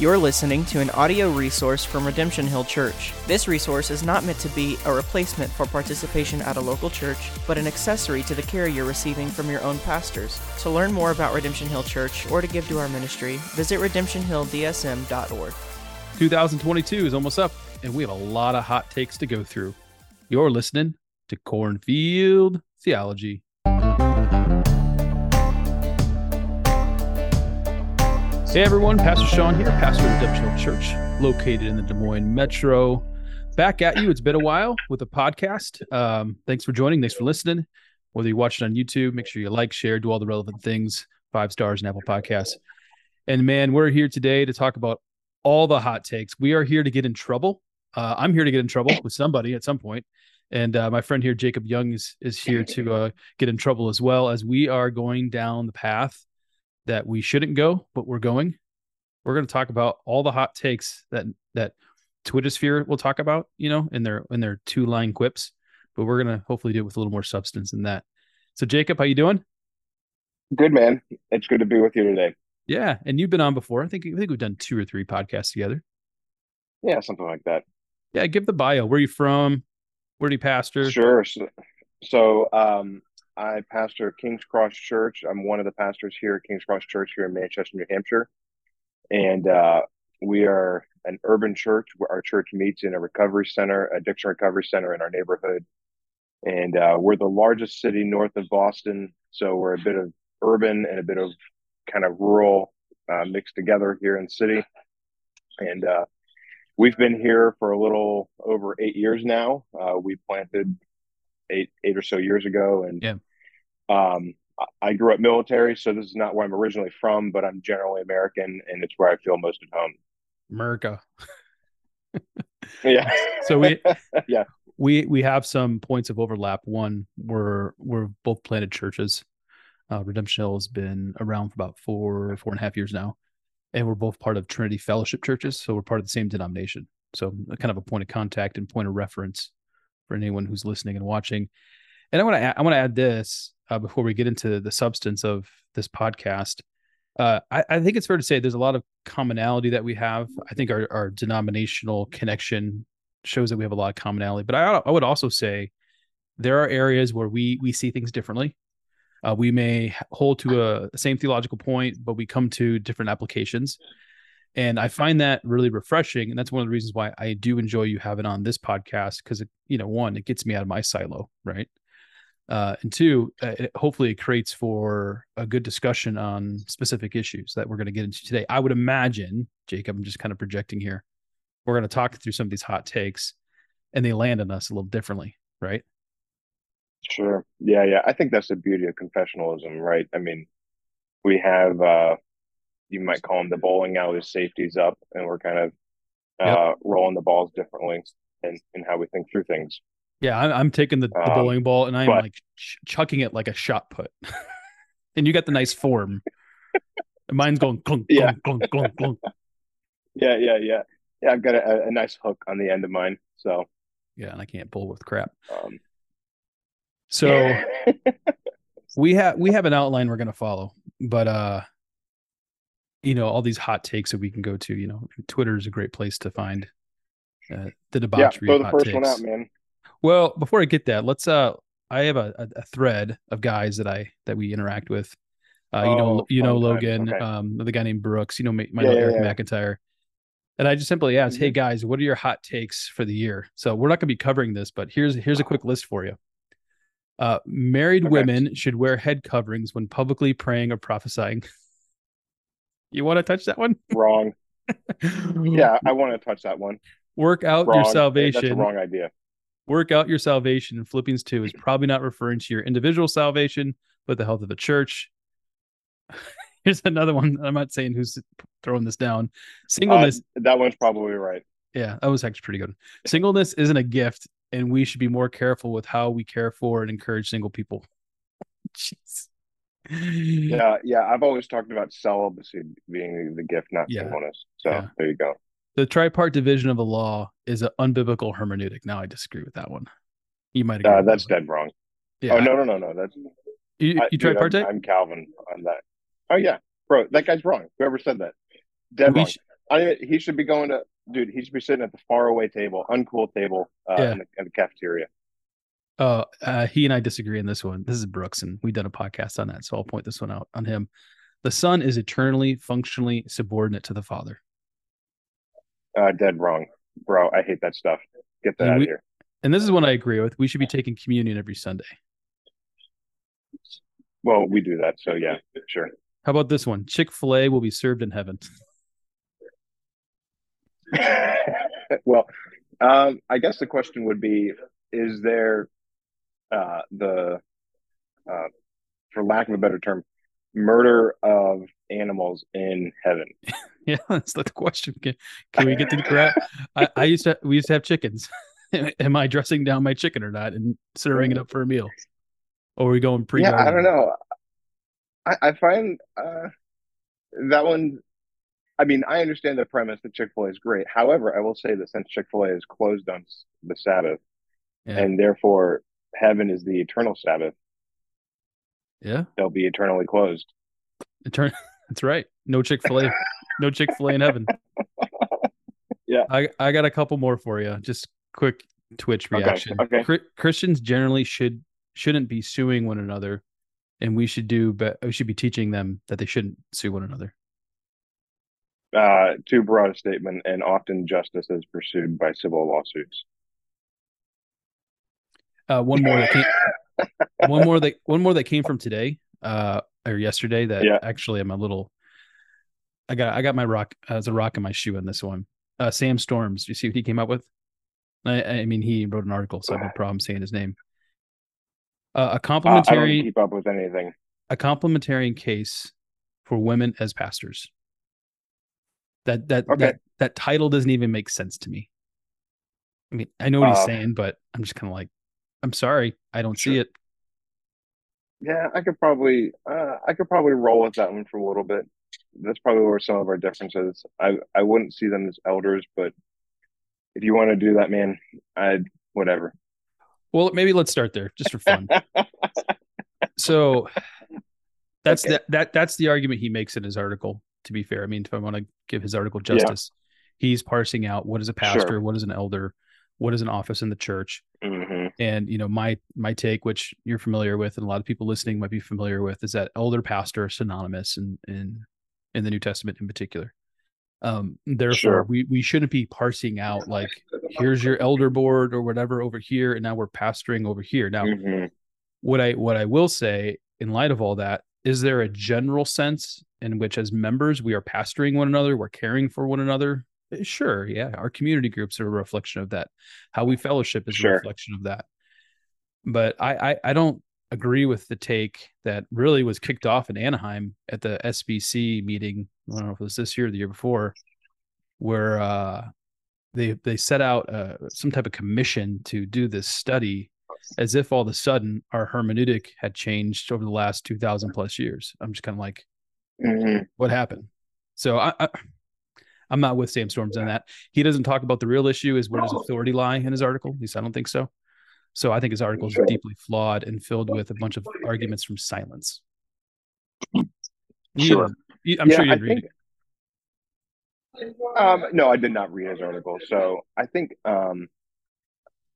You're listening to an audio resource from Redemption Hill Church. This resource is not meant to be a replacement for participation at a local church, but an accessory to the care you're receiving from your own pastors. To learn more about Redemption Hill Church or to give to our ministry, visit redemptionhilldsm.org. 2022 is almost up, and we have a lot of hot takes to go through. You're listening to Cornfield Theology. Hey everyone, Pastor Sean here, pastor of Redemption Church, located in the Des Moines Metro. Back at you. It's been a while with a podcast. Um, thanks for joining. Thanks for listening. Whether you watch it on YouTube, make sure you like, share, do all the relevant things. Five stars and Apple Podcasts. And man, we're here today to talk about all the hot takes. We are here to get in trouble. Uh, I'm here to get in trouble with somebody at some point. And uh, my friend here, Jacob Young, is is here to uh, get in trouble as well as we are going down the path that we shouldn't go, but we're going. We're going to talk about all the hot takes that that Twittersphere will talk about, you know, in their in their two line quips. But we're going to hopefully do it with a little more substance than that. So, Jacob, how you doing? Good man. It's good to be with you today. Yeah, and you've been on before. I think I think we've done two or three podcasts together. Yeah, something like that. Yeah, give the bio. Where are you from? Where do you pastor? Sure. So, so um, I pastor King's Cross Church. I'm one of the pastors here at King's Cross Church here in Manchester, New Hampshire. And uh, we are an urban church our church meets in a recovery center, addiction recovery center in our neighborhood. And uh, we're the largest city north of Boston. So we're a bit of urban and a bit of kind of rural uh, mixed together here in the city. And uh, we've been here for a little over eight years now. Uh, we planted eight eight or so years ago, and Yeah. um, I- grew up military, so this is not where I'm originally from, but I'm generally American, and it's where I feel most at home. America. Yeah. So we Yeah. we we have some points of overlap. One, we're we're both planted churches. Uh, Redemption Hill has been around for about four four and a half years now, and we're both part of Trinity Fellowship churches, so we're part of the same denomination. So kind of a point of contact and point of reference for anyone who's listening and watching. And I want to I want to add this uh, before we get into the substance of this podcast. Uh, I, I think it's fair to say there's a lot of commonality that we have. I think our, our denominational connection shows that we have a lot of commonality. But I, I would also say there are areas where we we see things differently. Uh, we may hold to a same theological point, but we come to different applications. And I find that really refreshing, and that's one of the reasons why I do enjoy you having on this podcast because, you know, one, it gets me out of my silo, right? Uh, and two, uh, it, hopefully it creates for a good discussion on specific issues that we're going to get into today. I would imagine, Jacob, I'm just kind of projecting here. We're going to talk through some of these hot takes, and they land on us a little differently, right? Sure. Yeah, yeah. I think that's the beauty of confessionalism, right? I mean, we have uh you might call them the bowling alley safeties up, and we're kind of Yep. uh rolling the balls differently in, in how we think through things. Yeah, I'm, I'm taking the, the Um, bowling ball and I'm but- like ch- chucking it like a shot put. and you got the nice form. And mine's going clunk, Yeah. clunk, clunk, clunk, clunk. Yeah, yeah, yeah. Yeah, I've got a, a nice hook on the end of mine. So Yeah, and I can't bowl with crap. um So we have we have an outline we're gonna follow, but uh, you know, all these hot takes that we can go to. You know, Twitter is a great place to find uh, the yeah, debauchery throw the hot first takes. one out, man. Well, before I get that, let's uh I have a, a, thread of guys that I that we interact with. Uh, you know, Oh, you know. Logan, Okay. um, the guy named Brooks. You know, my, my Yeah, yeah, Eric yeah. McIntyre. And I just simply asked, "Hey Mhm. guys, what are your hot takes for the year?" So we're not going to be covering this, but here's here's a quick list for you. Uh, married Okay. women should wear head coverings when publicly praying or prophesying. you want to touch that one? Wrong. Yeah, I want to touch that one. Work out Wrong. your That's a salvation. wrong idea. work out your salvation in Philippians 2 is probably not referring to your individual salvation, but the health of the church. Here's another one. I'm not saying who's throwing this down. Uh, Singleness, that one's probably right. yeah, that was actually pretty good. Singleness isn't a gift, and we should be more careful with how we care for and encourage single people. Jeez. Yeah, yeah. I've always talked about celibacy being the gift, not Yeah. bonus. So Yeah. there you go. The tripart division of the law is an unbiblical hermeneutic. Now I disagree with that one. You might agree. Uh, that's that one. dead wrong. Yeah. Oh no, no, no, no. That's You, I- you dude, I'm- tripartite? I'm, Calvin on that. Oh yeah, bro. That guy's wrong. Whoever said that, dead we, wrong. sh- I he should be going to dude. He should be sitting at the far away table, uncool table uh, Yeah. in, the, in the cafeteria. Uh, uh, he and I disagree in this one. This is Brooks, and we've done a podcast on that, so I'll point this one out on him. The son is eternally, functionally subordinate to the father, Uh, dead wrong, bro. I hate that stuff. Get that And out we- of here. and this is one I agree with. We should be taking communion every Sunday. Well, we do that, so yeah, sure. How about this one? Chick Fil A will be served in heaven. well, um, I guess the question would be: Is there uh, the, uh, for lack of a better term, murder of animals in heaven? Yeah, that's the question. Can, can we get to the crap? I, I used to we used to have chickens. Am I dressing down my chicken or not and serving it up for a meal? Or are we going pre? yeah, I don't know. I, I find uh, that one. I mean, I understand the premise that Chick Fil A is great. However, I will say that since Chick Fil A is closed on the Sabbath, Yeah. and therefore heaven is the eternal Sabbath, Yeah, they'll be eternally closed. it turn, that's right. No Chick Fil A, no Chick Fil A in heaven. Yeah. I I got a couple more for you. Just quick Twitch reaction. okay. Chri- Christians generally should shouldn't be suing one another, and we should do. But we should be teaching them that they shouldn't sue one another. Uh, too broad a statement, and often justice is pursued by civil lawsuits. Uh, one more that came. one more that one more that came from today uh or yesterday that Yeah. actually i'm a little i got i got my rock uh, as a rock in my shoe in this one uh sam storms you see what he came up with i i mean he wrote an article so i have no problem saying his name uh, a Uh, complementary keep up with anything. a complementarian case for women as pastors that that Okay. that that title doesn't even make sense to me i mean i know what he's Uh, saying but i'm just kind of like i'm sorry i don't see it Yeah, I could probably, uh, I could probably roll with that one for a little bit. That's probably where some of our differences. I, I wouldn't see them as elders, but if you want to do that, man, I, whatever. Well, maybe let's start there just for fun. so that's Okay. that that that's the argument he makes in his article. To be fair, I mean, if I want to give his article Yeah. justice, he's parsing out what is a pastor, Sure. what is an elder, what is an office in the church, hmm and you know my my take, which you're familiar with, and a lot of people listening might be familiar with, is that elder pastor are synonymous in in in the New Testament in particular. Um, therefore, Sure. we we shouldn't be parsing out like here's your elder board or whatever over here, and now we're pastoring over here. Now, hmm what I what I will say in light of all that is there a general sense in which as members we are pastoring one another, we're caring for one another? Eh, Sure, yeah. Our community groups are a reflection of that. How we fellowship is a reflection of that. But I, I I don't agree with the take that really was kicked off in Anaheim at the SBC meeting. I don't know if it was this year or the year before, where uh they they set out uh, some type of commission to do this study as if all of a sudden our hermeneutic had changed over the last 2000 plus years i'm just kind of like hmm what happened so I, I i'm not with sam storms on that he doesn't talk about the real issue is where does authority lie in his article at least i don't think so so i think his article is Sure. deeply flawed and filled with a bunch of arguments from silence Sure. you- i'm sure you read think, it um, no, I did not read his article. So I think, um,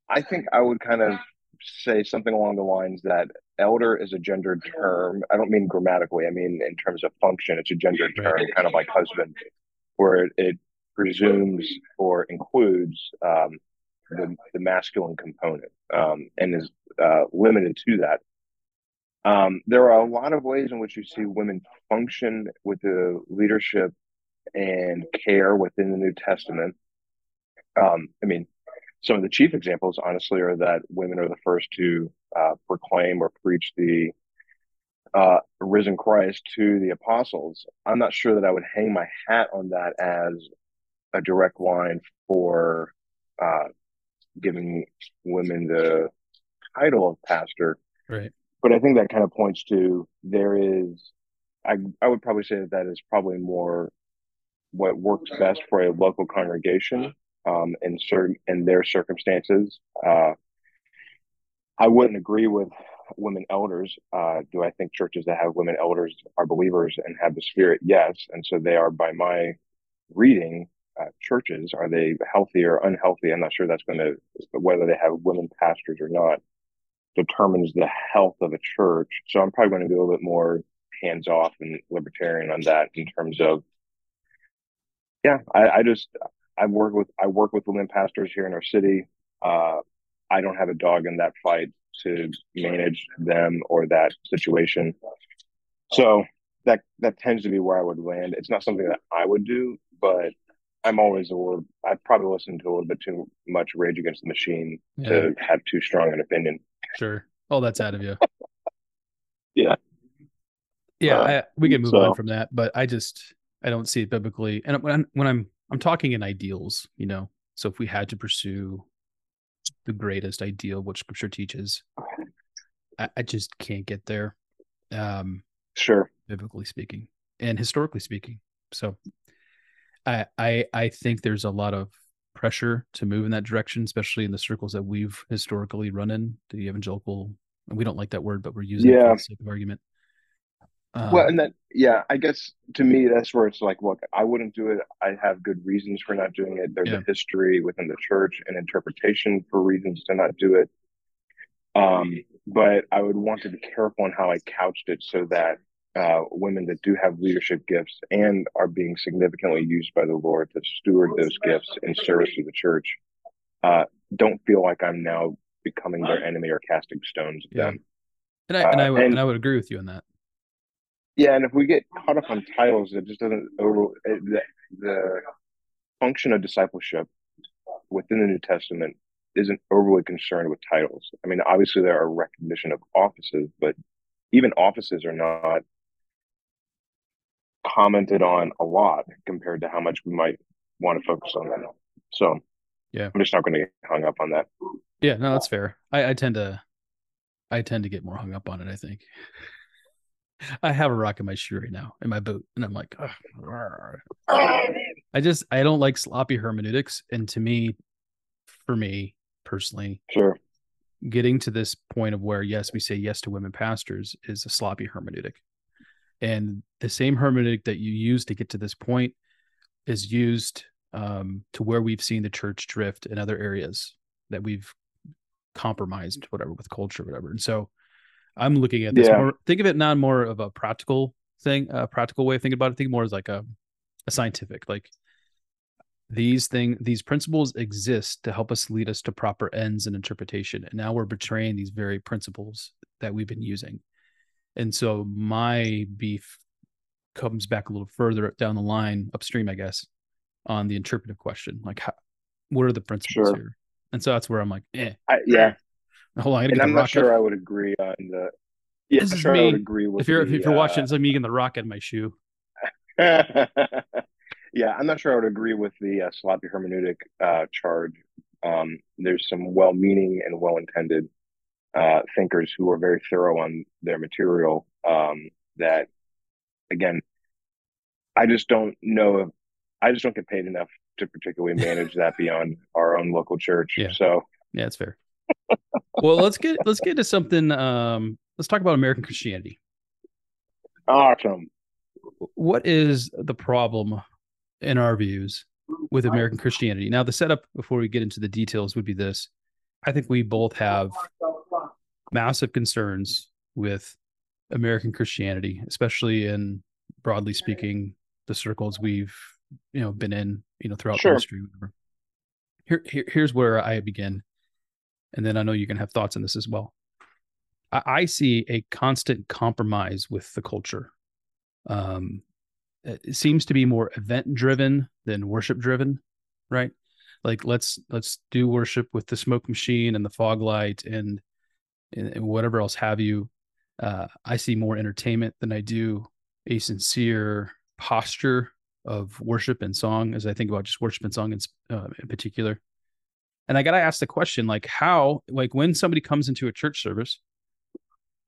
I think I would kind of say something along the lines that elder is a gendered term. I don't mean grammatically. I mean in terms of function, it's a gendered Right. term, kind of like husband, where it, it presumes or includes um, the the masculine component um, and is uh, limited to that. Um, there are a lot of ways in which you see women function with the leadership and care within the New Testament. Um, I mean, some of the chief examples, honestly, are that women are the first to uh, proclaim or preach the uh, risen Christ to the apostles. I'm not sure that I would hang my hat on that as a direct line for uh, giving women the title of pastor right but I think that kind of points to there is, I I would probably say that that is probably more what works best for a local congregation um, in certain in their circumstances. Uh, I wouldn't agree with women elders. Uh, do I think churches that have women elders are believers and have the Spirit? Yes, and so they are by my reading uh, churches. Are they healthy or unhealthy? I'm not sure that's going to whether they have women pastors or not determines the health of a church. So I'm probably going to be a little bit more hands off and libertarian on that in terms of yeah, I, I just I work with I work with women pastors here in our city. Uh, I don't have a dog in that fight to manage them or that situation. So that that tends to be where I would land. It's not something that I would do, but I'm always a little. I probably listen to a little bit too much Rage Against the Machine yeah. to have too strong an opinion. Sure. Oh, that's out of you. yeah. Yeah, uh, I, we can move so. on from that, but I just I don't see it biblically. And when I'm, when I'm I'm talking in ideals, you know. So if we had to pursue the greatest ideal what scripture teaches, I, I just can't get there. Um sure. Biblically speaking and historically speaking. So I I I think there's a lot of pressure to move in that direction, especially in the circles that we've historically run in, the evangelical. And we don't like that word, but we're using yeah. it for the sake of argument. Um, well, and then yeah, I guess to me that's where it's like, look, I wouldn't do it. I have good reasons for not doing it. There's yeah. a history within the church and interpretation for reasons to not do it. Um, but I would want to be careful on how I couched it so that uh, women that do have leadership gifts and are being significantly used by the Lord to steward those gifts in service to the church uh, don't feel like I'm now becoming their enemy or casting stones at yeah. them. And I, and, I uh, would, and, and I would agree with you on that. Yeah, and if we get caught up on titles, it just doesn't over the, the function of discipleship within the New Testament isn't overly concerned with titles. I mean, obviously there are recognition of offices, but even offices are not commented on a lot compared to how much we might want to focus on them. So yeah, I'm just not going to get hung up on that. Yeah, no, that's fair. I, I tend to, I tend to get more hung up on it. I think. I have a rock in my shoe right now in my boot, and I'm like, I just I don't like sloppy hermeneutics, and to me, for me personally, sure, getting to this point of where yes, we say yes to women pastors is a sloppy hermeneutic, and the same hermeneutic that you use to get to this point is used um, to where we've seen the church drift in other areas that we've compromised, whatever, with culture, whatever, and so I'm looking at this yeah. more. Think of it not more of a practical thing, a practical way of thinking about it. Think more as like a, a scientific, like these thing, these principles exist to help us lead us to proper ends and interpretation. And now we're betraying these very principles that we've been using. And so my beef comes back a little further down the line, upstream, I guess, on the interpretive question. Like, how, what are the principles sure. here? And so that's where I'm like, eh. I, yeah. Hold on, and I'm not sure I would agree on the. Yeah, this sure me. I would agree with. If you're the, if you're uh, watching, it's like me getting the rock in my shoe. yeah, I'm not sure I would agree with the uh, sloppy hermeneutic uh, charge. Um, there's some well-meaning and well-intended uh, thinkers who are very thorough on their material. Um, that, again, I just don't know. If, I just don't get paid enough to particularly manage that beyond our own local church. Yeah. So yeah, it's fair well, let's get let's get to something. Um, let's talk about American Christianity. Awesome. What is the problem, in our views, with American Christianity? Now, the setup before we get into the details would be this: I think we both have massive concerns with American Christianity, especially in broadly speaking the circles we've you know been in you know throughout sure. history. Here, here, here's where I begin and then I know you can have thoughts on this as well. I, I see a constant compromise with the culture. Um, it seems to be more event driven than worship driven, right? Like let's let's do worship with the smoke machine and the fog light and and, whatever else have you. Uh, I see more entertainment than I do a sincere posture of worship and song as I think about just worship and song in, uh, in particular. And I got to ask the question like how like when somebody comes into a church service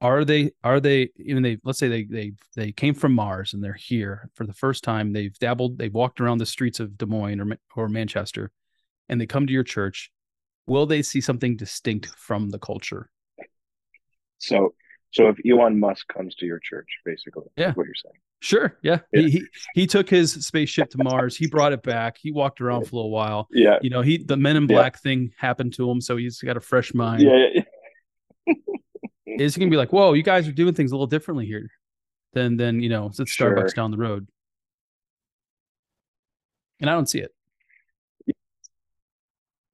are they are they even they let's say they they they came from Mars and they're here for the first time they've dabbled they've walked around the streets of Des Moines or or Manchester and they come to your church will they see something distinct from the culture? So So if Elon Musk comes to your church, basically, Yeah. what you're saying. Sure. Yeah. Yeah. He, he he took his spaceship to Mars. He brought it back. He walked around for a little while. Yeah. You know, he the Men in Yeah. Black thing happened to him, so he's got a fresh mind. Yeah. yeah. Is he gonna be like, whoa, you guys are doing things a little differently here than than you know, it's Sure. Starbucks down the road. And I don't see it.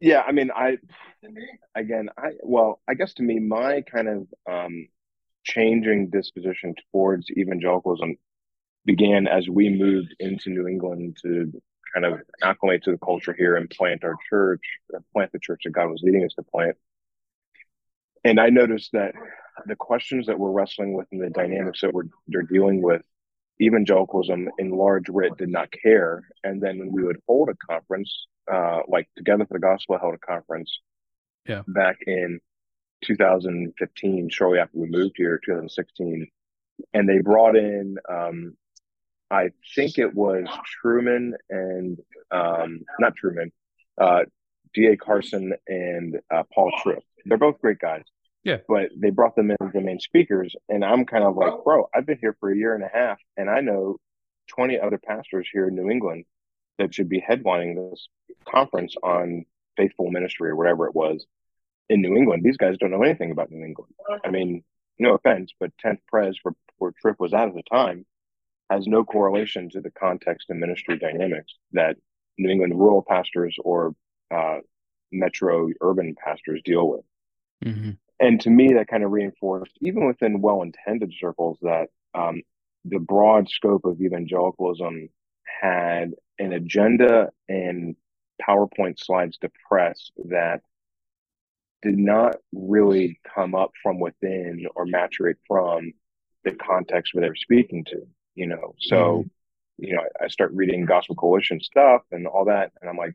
Yeah, I mean, I again, I well, I guess to me, my kind of um, changing disposition towards evangelicalism began as we moved into New England to kind of acclimate to the culture here and plant our church, uh, plant the church that God was leading us to plant. And I noticed that the questions that we're wrestling with and the dynamics that we're they're dealing with, evangelicalism in large writ did not care. And then when we would hold a conference, uh, like Together for the Gospel held a conference Yeah. back in 2015, shortly after we moved here, 2016. And they brought in, um, I think it was Trueman and um, not Trueman, uh, D.A. Carson and uh, Paul Tripp. They're both great guys. Yeah. But they brought them in as the main speakers. And I'm kind of like, bro, I've been here for a year and a half, and I know 20 other pastors here in New England that should be headlining this conference on faithful ministry or whatever it was in New England. These guys don't know anything about New England. I mean, no offense, but 10th Pres, where, where Tripp was at at the time, has no correlation to the context and ministry dynamics that New England rural pastors or uh, metro urban pastors deal with. Mm-hmm. And to me, that kind of reinforced, even within well intended circles, that um, the broad scope of evangelicalism had an agenda and PowerPoint slides to press that did not really come up from within or maturate from the context where they were speaking to, you know. So, mm-hmm. you know, I start reading Gospel Coalition stuff and all that, and I'm like,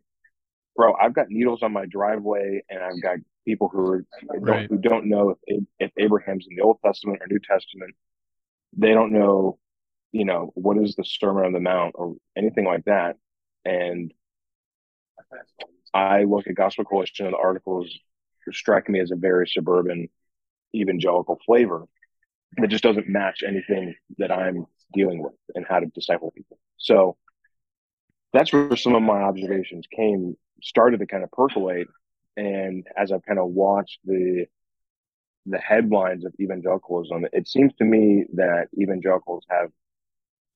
bro, I've got needles on my driveway, and I've got people who are don't, who don't know if, if Abraham's in the Old Testament or New Testament. They don't know, you know, what is the Sermon on the Mount or anything like that. And I look at Gospel Coalition and the articles strike me as a very suburban evangelical flavor that just doesn't match anything that I'm dealing with and how to disciple people. So that's where some of my observations came, started to kind of percolate. And as I've kind of watched the the headlines of evangelicalism, it seems to me that evangelicals have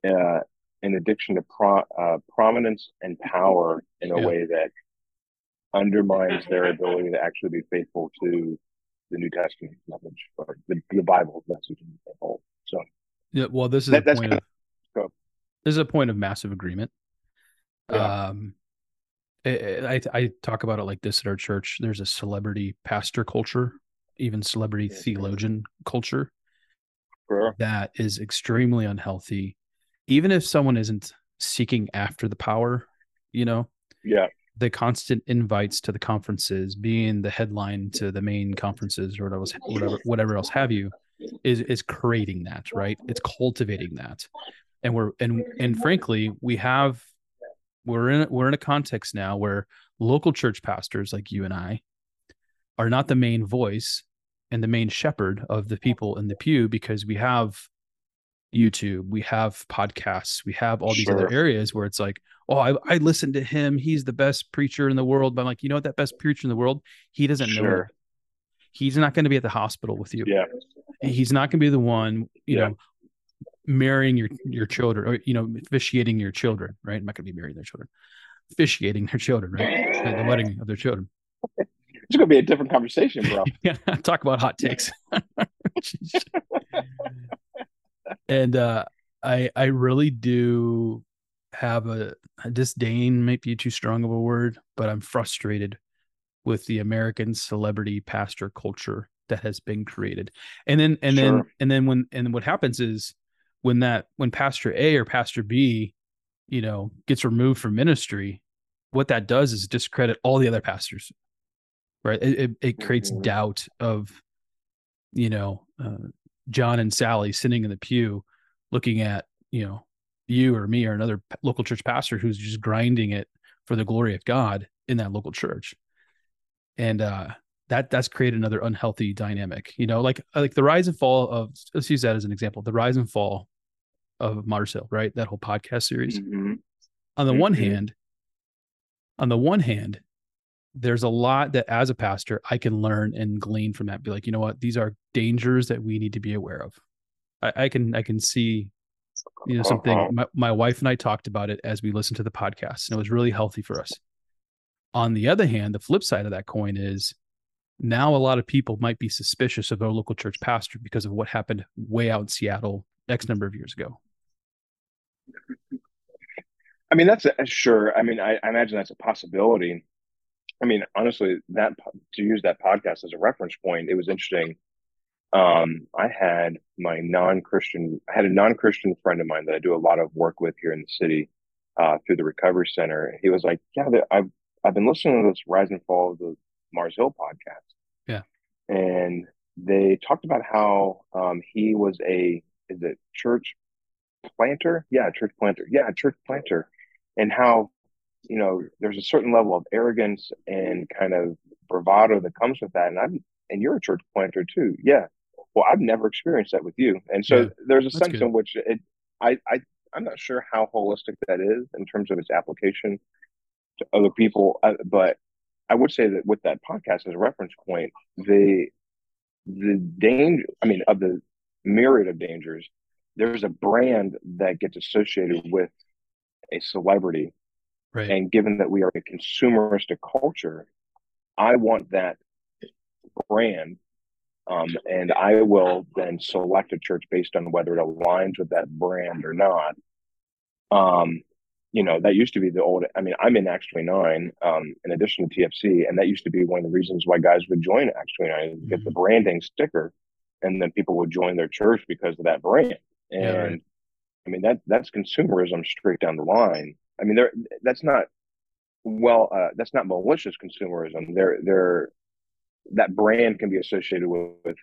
uh, an addiction to pro- uh, prominence and power in a Yeah. way that undermines their ability to actually be faithful to the New Testament message or the, the Bible message in the whole. So Yeah, well, this is That- a point of of- this is a point of massive agreement. Yeah. Um, I, I I talk about it like this at our church. There's a celebrity pastor culture, even celebrity Mhm. theologian culture sure. that is extremely unhealthy. Even if someone isn't seeking after the power, you know, yeah, the constant invites to the conferences, being the headline to the main conferences or whatever, whatever, whatever else have you, is is creating that, right? It's cultivating that, and we're and and frankly, we have we're in we're in a context now where local church pastors like you and I are not the main voice and the main shepherd of the people in the pew because we have YouTube, we have podcasts, we have all these other areas where it's like, oh, I, I listened to him. He's the best preacher in the world. But I'm like, you know what? That best preacher in the world, he doesn't know. Sure. it. He's not going to be at the hospital with you. yeah, He's not going to be the one, you Yeah. know, marrying your your children or you know, officiating your children, right? I'm not going to be marrying their children, officiating their children, right? At the wedding of their children. it's gonna be a different conversation, bro. Yeah, talk about hot takes. and uh I I really do have a, a disdain, might be too strong of a word, but I'm frustrated with the American celebrity pastor culture that has been created. And then and then and then when and what happens is when that when Pastor A or Pastor B, you know, gets removed from ministry, what that does is discredit all the other pastors. Right. It it, it creates Mhm. doubt of, you know, uh, John and Sally sitting in the pew looking at, you know, you or me or another local church pastor who's just grinding it for the glory of God in that local church. And uh that that's created another unhealthy dynamic. You know, like like the rise and fall of let's use that as an example. The rise and fall of Mars Hill, right? That whole podcast series. Mhm. On the one Mhm. hand, on the one hand, there's a lot that as a pastor I can learn and glean from that. Be like, you know what, these are dangers that we need to be aware of. I, I can I can see you know something Uh-huh. my, my wife and i talked about it as we listened to the podcast and it was really healthy for us on the other hand the flip side of that coin is now a lot of people might be suspicious of their local church pastor because of what happened way out in seattle x number of years ago I mean, that's a, sure. I mean, I, I imagine that's a possibility. I mean, honestly, that to use that podcast as a reference point, it was interesting. Um, I had my non-Christian, I had a non-Christian friend of mine that I do a lot of work with here in the city, uh, through the Recovery Center. He was like, "Yeah, I've I've been listening to this Rise and Fall of the Mars Hill podcast." Yeah. and they talked about how um, he was a is it church planter? Yeah, church planter. Yeah, church planter, and how you know there's a certain level of arrogance and kind of bravado that comes with that. And I'm and you're a church planter too. Yeah. Well, I've never experienced that with you, and so Yeah, there's a sense good. in which it. I, I I'm not sure how holistic that is in terms of its application to other people, uh, but I would say that with that podcast as a reference point, the the danger. I mean, of the myriad of dangers, there's a brand that gets associated with a celebrity right and given that we are a consumeristic culture, I want that brand. Um, and I will then select a church based on whether it aligns with that brand or not. Um, you know, that used to be the old, I mean, I'm in Acts 29, um, in addition to TFC, and that used to be one of the reasons why guys would join Acts 29, is get the branding sticker, and then people would join their church because of that brand. And Yeah, right. I mean, that that's consumerism straight down the line. I mean, that's not well, uh, that's not malicious consumerism. There, there, that brand can be associated with, with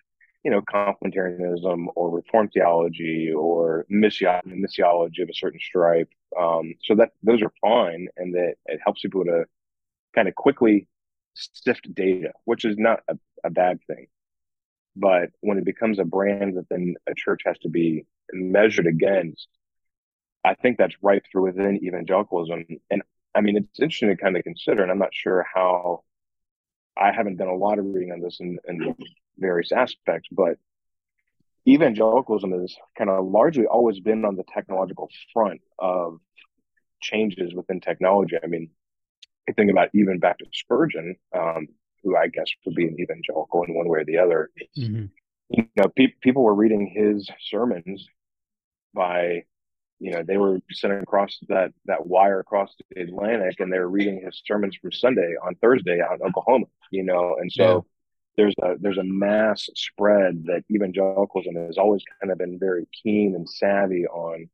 you know, complementarianism or reform theology or missio- missiology of a certain stripe. Um, so that those are fine, and that it helps people to kind of quickly sift data, which is not a, a bad thing. But when it becomes a brand that then a church has to be measured against, I think that's ripe through within evangelicalism. And I mean, it's interesting to kind of consider, and I'm not sure how. I haven't done a lot of reading on this in, in various aspects, but evangelicalism has kind of largely always been on the technological front of changes within technology. I mean, I think about even back to Spurgeon, um, who I guess would be an evangelical in one way or the other. Mhm. You know, pe- people were reading his sermons by you know they were sitting across that that wire across the Atlantic, and they were reading his sermons from Sunday on Thursday out in Oklahoma. You know, and so Yeah. there's a there's a mass spread that evangelicalism has always kind of been very keen and savvy on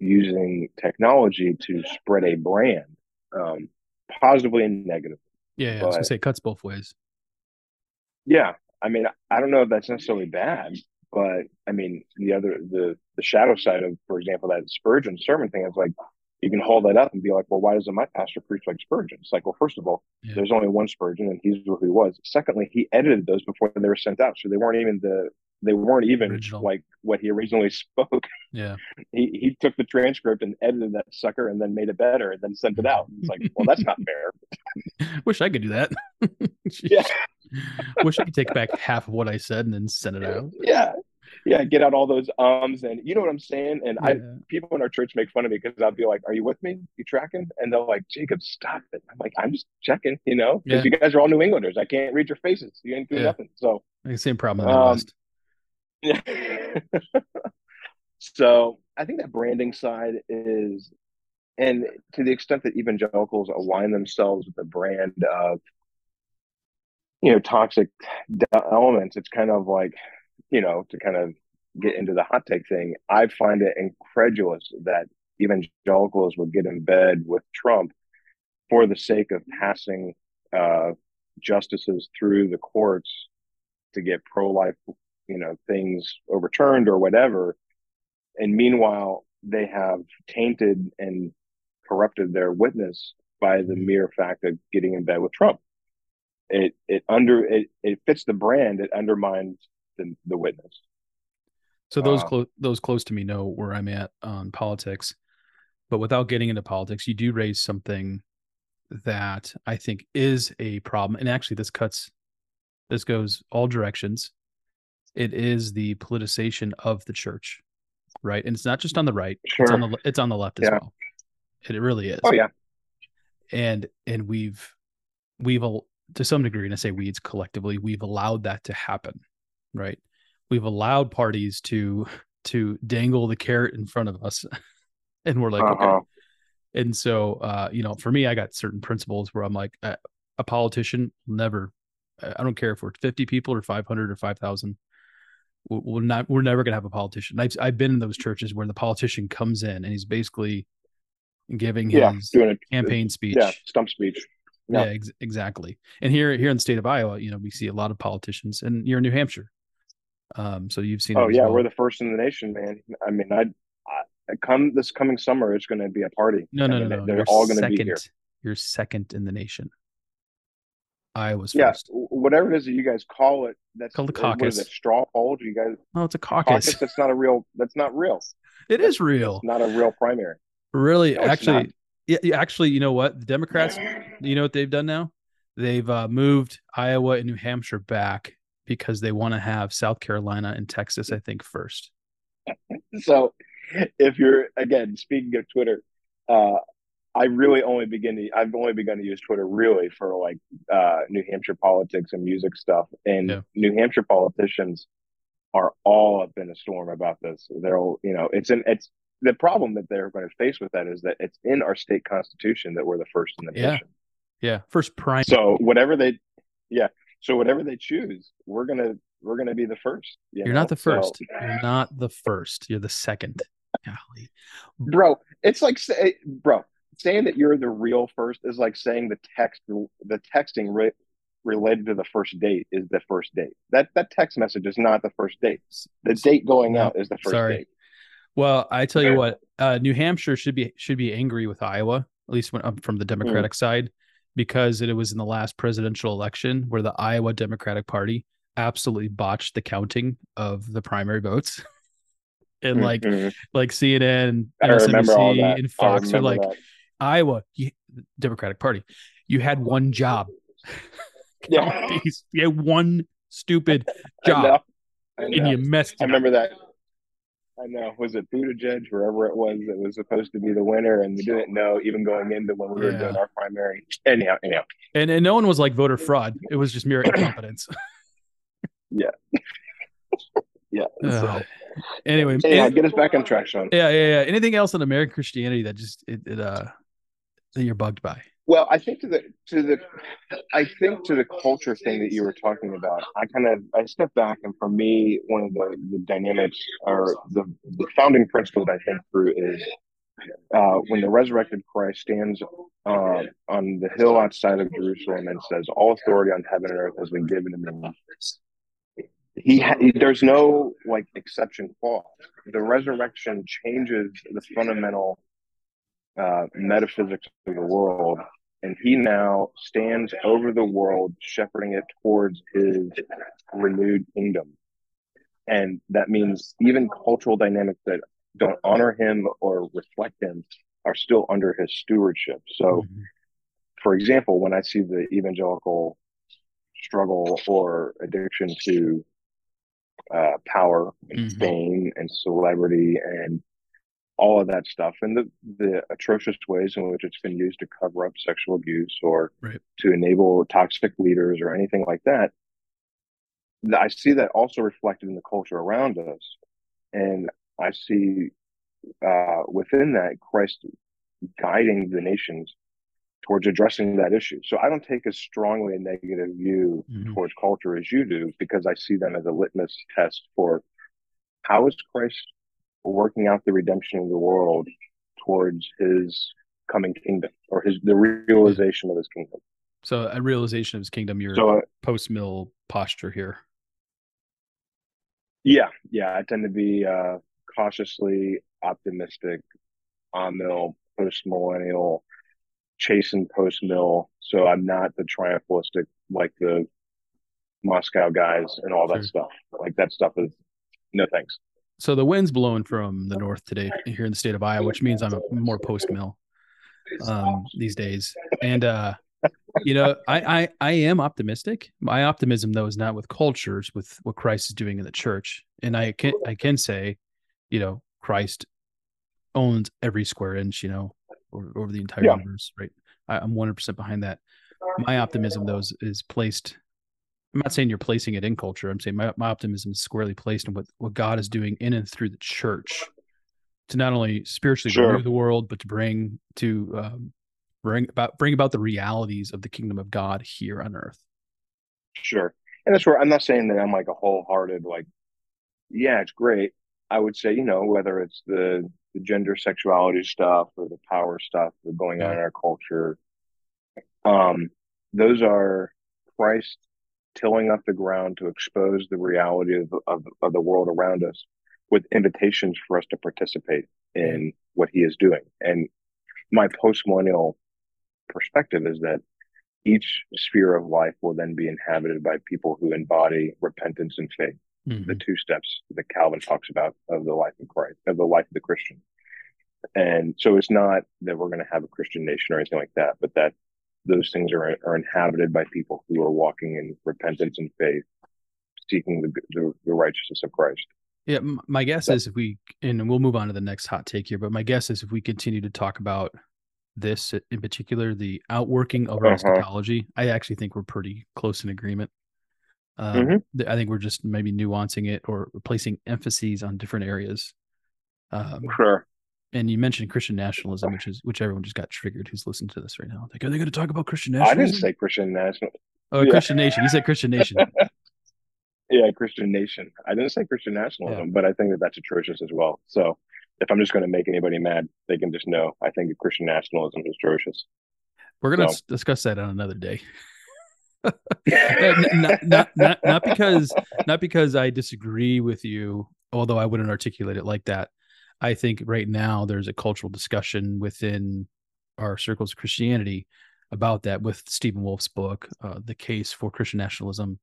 using technology to spread a brand, um, positively and negatively. yeah, yeah i was gonna say it cuts both ways Yeah, I mean, I don't know if that's necessarily bad, but I mean, the other the the shadow side of, for example, that Spurgeon sermon thing is like you can hold that up and be like, well, why doesn't my pastor preach like Spurgeon? It's like, well, first of all, Yeah. there's only one Spurgeon, and he's who he was. Secondly, he edited those before they were sent out, so they weren't even the they weren't even Original. like what he originally spoke. yeah He he took the transcript and edited that sucker, and then made it better, and then sent it out. It's like, well, that's not fair. wish i could do that Yeah. wish i could take back half of what i said and then send it out yeah yeah get out all those ums and you know what i'm saying and i people in our church make fun of me because i'll be like are you with me you tracking and they're like jacob stop it i'm like i'm just checking you know because Yeah. you guys are all new englanders i can't read your faces you ain't doing Yeah. nothing so same problem Um. Yeah so i think that branding side is and to the extent that evangelicals align themselves with the brand of you know toxic elements it's kind of like you know to kind of get into the hot take thing i find it incredulous that evangelicals would get in bed with trump for the sake of passing uh, justices through the courts to get pro-life you know things overturned or whatever and meanwhile they have tainted and corrupted their witness by the mere fact of getting in bed with trump it it under it, it fits the brand. It undermines the the witness. So those uh, close those close to me know where I'm at on politics, but without getting into politics, you do raise something that I think is a problem. And actually, this cuts this goes all directions. It is the politicization of the church, right? And it's not just on the right; sure. it's on the it's on the left as well. And it really is. Oh yeah. And and we've we've to some degree, and I say weeds collectively, we've allowed that to happen, right? We've allowed parties to to dangle the carrot in front of us, and we're like, uh-huh. okay. And so, uh, you know, for me, I got certain principles where I'm like, a, a politician never I don't care if we're 50 people or 500 or 5,000. We're not. We're never going to have a politician. I've I've been in those churches where the politician comes in and he's basically giving yeah, his doing a, campaign speech. Yeah, stump speech. Yeah, yeah ex- exactly. And here here in the state of Iowa, you know, we see a lot of politicians, and you're in New Hampshire. Um, so you've seen. Oh yeah, well. we're the first in the nation, man. I mean, I, I come this coming summer, it's going to be a party. No, no, I mean, no, no. They're you're all going to be here. You're second in the nation. Iowa's yeah, first. whatever it is that you guys call it. That's called the caucus. What is it? Straw poll? Do you guys? Oh, it's a caucus. caucus. That's not a real. That's not real. It is real. not a real primary. Really, no, actually, yeah, actually, you know what? The Democrats, you know what they've done now? They've uh, moved Iowa and New Hampshire back because they want to have South Carolina and Texas, I think, first. so, if you're again speaking of Twitter, uh, I really only begin to I've only begun to use Twitter really for like uh, New Hampshire politics and music stuff. And yeah. New Hampshire politicians are all up in a storm about this. They're all, you know, it's an it's the problem that they're going to face with that is that it's in our state constitution that we're the first in the yeah. nation. Yeah, first prime. So whatever they, yeah. So whatever they choose, we're gonna we're gonna be the first. You are not the first. So, You're not the first. You're the second. Golly. Bro, it's like say, bro, saying that you're the real first is like saying the text the texting re- related to the first date is the first date. That that text message is not the first date. The date going out is the first Sorry. date. Well, I tell you what, uh, New Hampshire should be should be angry with Iowa, at least when, um, from the Democratic mm. side, because it was in the last presidential election where the Iowa Democratic Party absolutely botched the counting of the primary votes. and like mm-hmm. like CNN and MSNBC and Fox are like, that. Iowa, you, Democratic Party, you had one job. yeah, you had one stupid job, I know. I know. and you messed. I remember that. I know. Was it Buttigieg, wherever it was, that was supposed to be the winner, and we didn't know even going into when we yeah. were doing our primary. Anyhow, anyhow, and and no one was like voter fraud. It was just mere incompetence. yeah. yeah. Uh, so, anyway, yeah, get us back on track, Sean. Yeah, yeah, yeah. Anything else in American Christianity that just it, it uh that you're bugged by? Well, I think to the to the I think to the culture thing that you were talking about, I kind of I step back and for me, one of the, the dynamics or the, the founding principle that I think through is uh, when the resurrected Christ stands uh, on the hill outside of Jerusalem and says, "All authority on heaven and earth has been given to me." He, there's no like exception clause. The resurrection changes the fundamental uh, metaphysics of the world. And he now stands over the world, shepherding it towards his renewed kingdom. And that means even cultural dynamics that don't honor him or reflect him are still under his stewardship. So, mm-hmm. for example, when I see the evangelical struggle or addiction to uh, power and mm-hmm. fame and celebrity and all of that stuff and the, the atrocious ways in which it's been used to cover up sexual abuse or right. to enable toxic leaders or anything like that. I see that also reflected in the culture around us. And I see uh, within that Christ guiding the nations towards addressing that issue. So I don't take as strongly a negative view mm-hmm. towards culture as you do because I see them as a litmus test for how is Christ working out the redemption of the world towards his coming kingdom or his the realization of his kingdom. So a realization of his kingdom, your so, uh, post mill posture here. Yeah, yeah. I tend to be uh, cautiously optimistic on mill, post millennial, chasing post mill. So I'm not the triumphalistic like the Moscow guys and all that Sure. stuff. Like that stuff is no thanks. So the wind's blowing from the north today here in the state of Iowa, which means I'm more post mill um, these days. And uh, you know, I, I I am optimistic. My optimism though is not with cultures, with what Christ is doing in the church. And I can I can say, you know, Christ owns every square inch, you know, over, over the entire Yeah. universe, right? I, I'm 100% behind that. My optimism though is, is placed. I'm not saying you're placing it in culture. I'm saying my, my optimism is squarely placed in what, what God is doing in and through the church to not only spiritually Sure. renew the world, but to bring to um, bring about bring about the realities of the kingdom of God here on earth. Sure. And that's where I'm not saying that I'm like a wholehearted, like, yeah, it's great. I would say, you know, whether it's the, the gender sexuality stuff or the power stuff that's going on in our culture, um, those are Christ tilling up the ground to expose the reality of, of, of the world around us with invitations for us to participate in what he is doing. And my post-millennial perspective is that each sphere of life will then be inhabited by people who embody repentance and faith, the Mhm. two steps that Calvin talks about of the life of Christ, of the life of the Christian. And so it's not that we're going to have a Christian nation or anything like that, but that those things are, are inhabited by people who are walking in repentance and faith, seeking the, the, the righteousness of Christ. Yeah, my guess So- is if we and we'll move on to the next hot take here, but my guess is if we continue to talk about this in particular, the outworking of our Uh-huh. eschatology, I actually think we're pretty close in agreement. Um, Mhm. I think we're just maybe nuancing it or placing emphases on different areas. Um, Sure. And you mentioned Christian nationalism, which is which everyone just got triggered who's listening to this right now. Like, are they going to talk about Christian nationalism? I didn't say Christian national. oh, yeah. Christian nation. You said Christian nation. Yeah, Christian nation. I didn't say Christian nationalism, but I think that that's atrocious as well. So if I'm just going to make anybody mad, they can just know I think Christian nationalism is atrocious. We're going to So- discuss that on another day. Uh, not, not not not because not because I disagree with you, although I wouldn't articulate it like that. I think right now there's a cultural discussion within our circles of Christianity about that with Stephen Wolfe's book, uh, "The Case for Christian Nationalism,"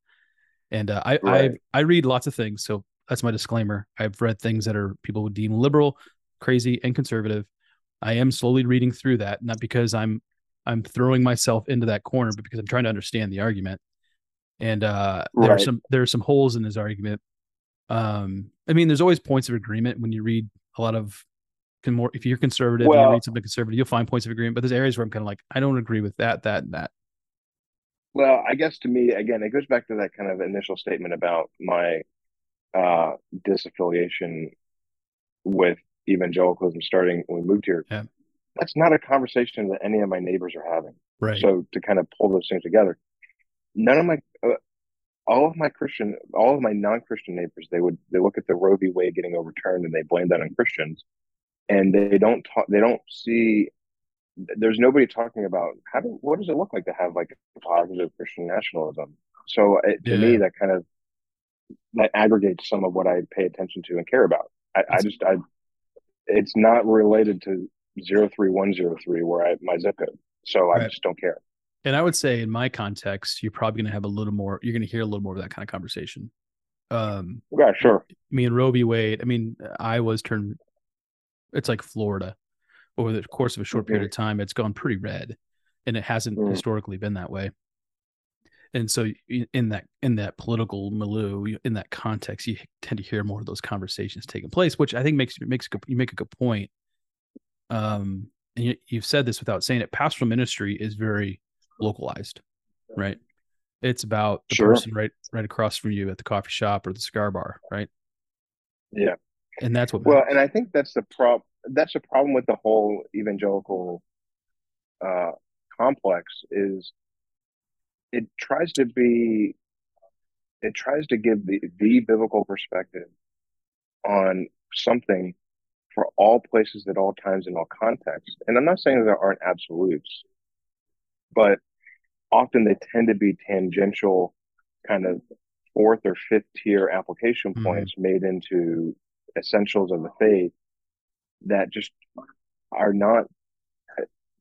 and uh, I Right. I I read lots of things, so that's my disclaimer. I've read things that are people would deem liberal, crazy, and conservative. I am slowly reading through that, not because I'm I'm throwing myself into that corner, but because I'm trying to understand the argument. And uh, there are some there are some holes in his argument. Um, I mean, there's always points of agreement when you read a lot of can more if you're conservative and you read something conservative, you'll find points of agreement. But there's areas where I'm kind of like, I don't agree with that, that, and that. Well, I guess to me, again, it goes back to that kind of initial statement about my uh, disaffiliation with evangelicalism starting when we moved here. Yeah. That's not a conversation that any of my neighbors are having. Right. So to kind of pull those things together, none of my, uh, all of my Christian, all of my non-Christian neighbors, they would they look at the Roe v. Wade getting overturned and they blame that on Christians, and they don't talk, they don't see. There's nobody talking about how do what does it look like to have like positive Christian nationalism. So it, to me, that kind of that aggregates some of what I pay attention to and care about. I, I just I, it's not related to zero three one zero three where I my zip code. So I just don't care. And I would say in my context, you're probably going to have a little more. You're going to hear a little more of that kind of conversation. Um, Yeah, sure. Me and Roe v. Wade. I mean, Iowa's turned. It's like Florida. Over the course of a short period Mhm. of time, it's gone pretty red, and it hasn't Mhm. historically been that way. And so, in that in that political milieu, in that context, you tend to hear more of those conversations taking place, which I think makes makes a you make a good point. Um, and you, you've said this without saying it. Pastoral ministry is very localized, right? It's about the Sure. person right right across from you at the coffee shop or the cigar bar, right? Yeah. And that's what Well, and I think that's the prob that's the problem with the whole evangelical uh, complex is it tries to be it tries to give the the biblical perspective on something for all places at all times in all contexts. And I'm not saying that there aren't absolutes, but often they tend to be tangential kind of fourth or fifth tier application Mhm. points made into essentials of the faith that just are not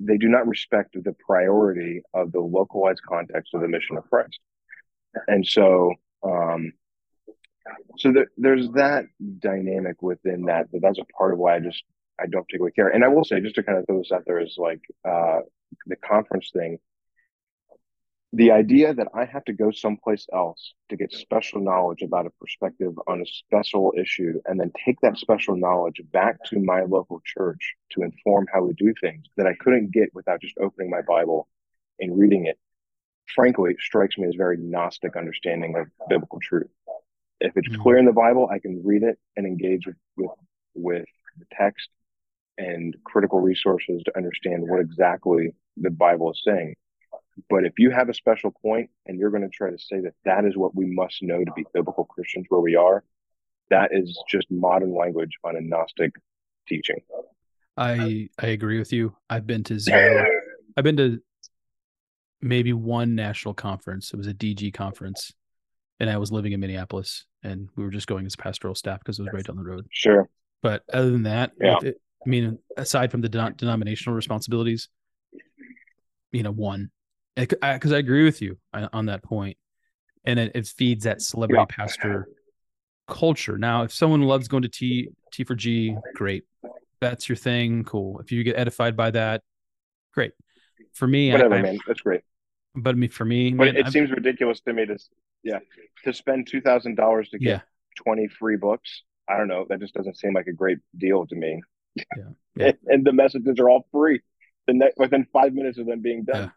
they do not respect the priority of the localized context of the mission of Christ. And so, um, so there, there's that dynamic within that, but that's a part of why I just I don't particularly care. And I will say, just to kind of throw this out there, is like uh, the conference thing the idea that I have to go someplace else to get special knowledge about a perspective on a special issue and then take that special knowledge back to my local church to inform how we do things that I couldn't get without just opening my Bible and reading it, frankly, strikes me as very Gnostic understanding of biblical truth. If it's mm-hmm. clear in the Bible, I can read it and engage with, with, with the text and critical resources to understand what exactly the Bible is saying but if you have a special point and you're going to try to say that that is what we must know to be biblical Christians where we are, that is just modern language on a Gnostic teaching. I I agree with you. I've been to zero. I've been to maybe one national conference. It was a DG conference, and I was living in Minneapolis, and we were just going as pastoral staff because it was right down the road. Sure. But other than that, yeah. It, I mean, aside from the denominational responsibilities, you know, one because I, I, agree with you on that point, and it, it feeds that celebrity yeah. pastor culture. Now, if someone loves going to T T for G, great, that's your thing, cool. If you get edified by that, great. For me, whatever, I, man, that's great. But I mean, for me, but man, it I'm, seems ridiculous to me to, yeah, to spend two thousand dollars to get yeah. twenty free books. I don't know. That just doesn't seem like a great deal to me. Yeah. yeah. and, and the messages are all free. The ne- within five minutes of them being done.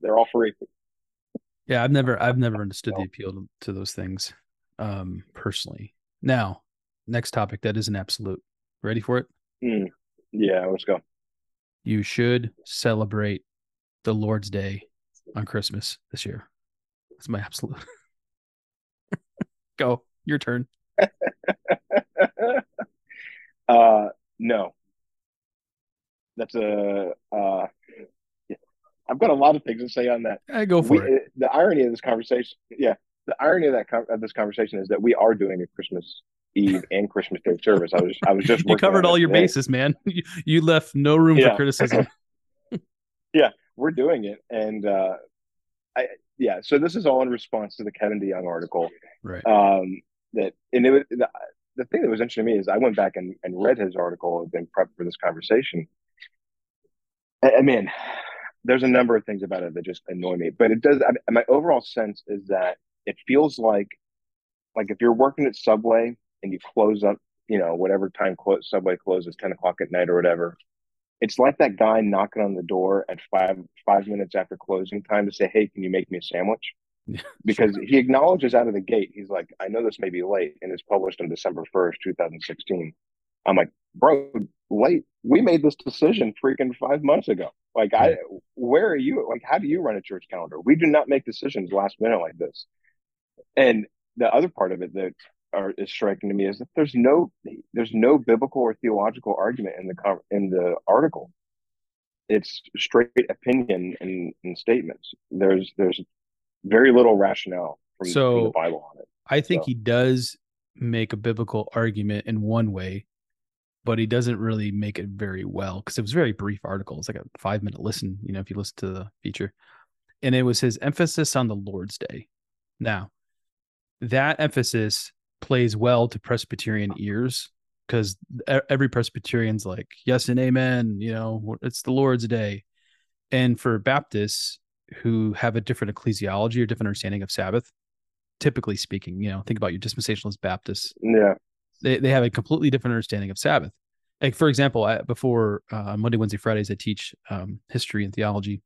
They're all free. Yeah, I've never I've never understood the appeal to, to those things um personally. Now, next topic that is an absolute. Ready for it? Mm. Yeah, let's go. You should celebrate the Lord's Day on Christmas this year. That's my absolute. go, your turn. uh no. That's a uh I've got a lot of things to say on that. I go for we, it. The irony of this conversation, yeah, the irony of that of this conversation is that we are doing a Christmas Eve and Christmas Day service. I was I was just you covered all your today. bases, man. You, you left no room yeah. for criticism. yeah, we're doing it, and uh, I yeah. So this is all in response to the Kevin DeYoung article, right? Um, that and it was the, the thing that was interesting to me is I went back and, and read his article and been prepped for this conversation. I, I mean, there's a number of things about it that just annoy me. But it does. I, my overall sense is that it feels like, like if you're working at Subway and you close up, you know, whatever time clo- Subway closes, ten o'clock at night or whatever. It's like that guy knocking on the door at five five minutes after closing time to say, "Hey, can you make me a sandwich?" because he acknowledges out of the gate, he's like, "I know this may be late, and it's published on December first, two thousand sixteen. I'm like, bro, late. We made this decision freaking five months ago. Like, I, where are you? Like, how do you run a church calendar? We do not make decisions last minute like this. And the other part of it that are, is striking to me is that there's no, there's no biblical or theological argument in the in the article. It's straight opinion and, and statements. There's there's very little rationale from, so, from the Bible on it. I think so. he does make a biblical argument in one way but he doesn't really make it very well because it was very brief article. It's like a five minute listen, you know, if you listen to the feature. And it was his emphasis on the Lord's Day. Now, that emphasis plays well to Presbyterian ears because every Presbyterian's like, yes and amen, you know, it's the Lord's Day. And for Baptists who have a different ecclesiology or different understanding of Sabbath, typically speaking, you know, think about your dispensationalist Baptists. Yeah they, they have a completely different understanding of Sabbath. Like for example, I, before uh, Monday, Wednesday, Fridays, I teach um, history and theology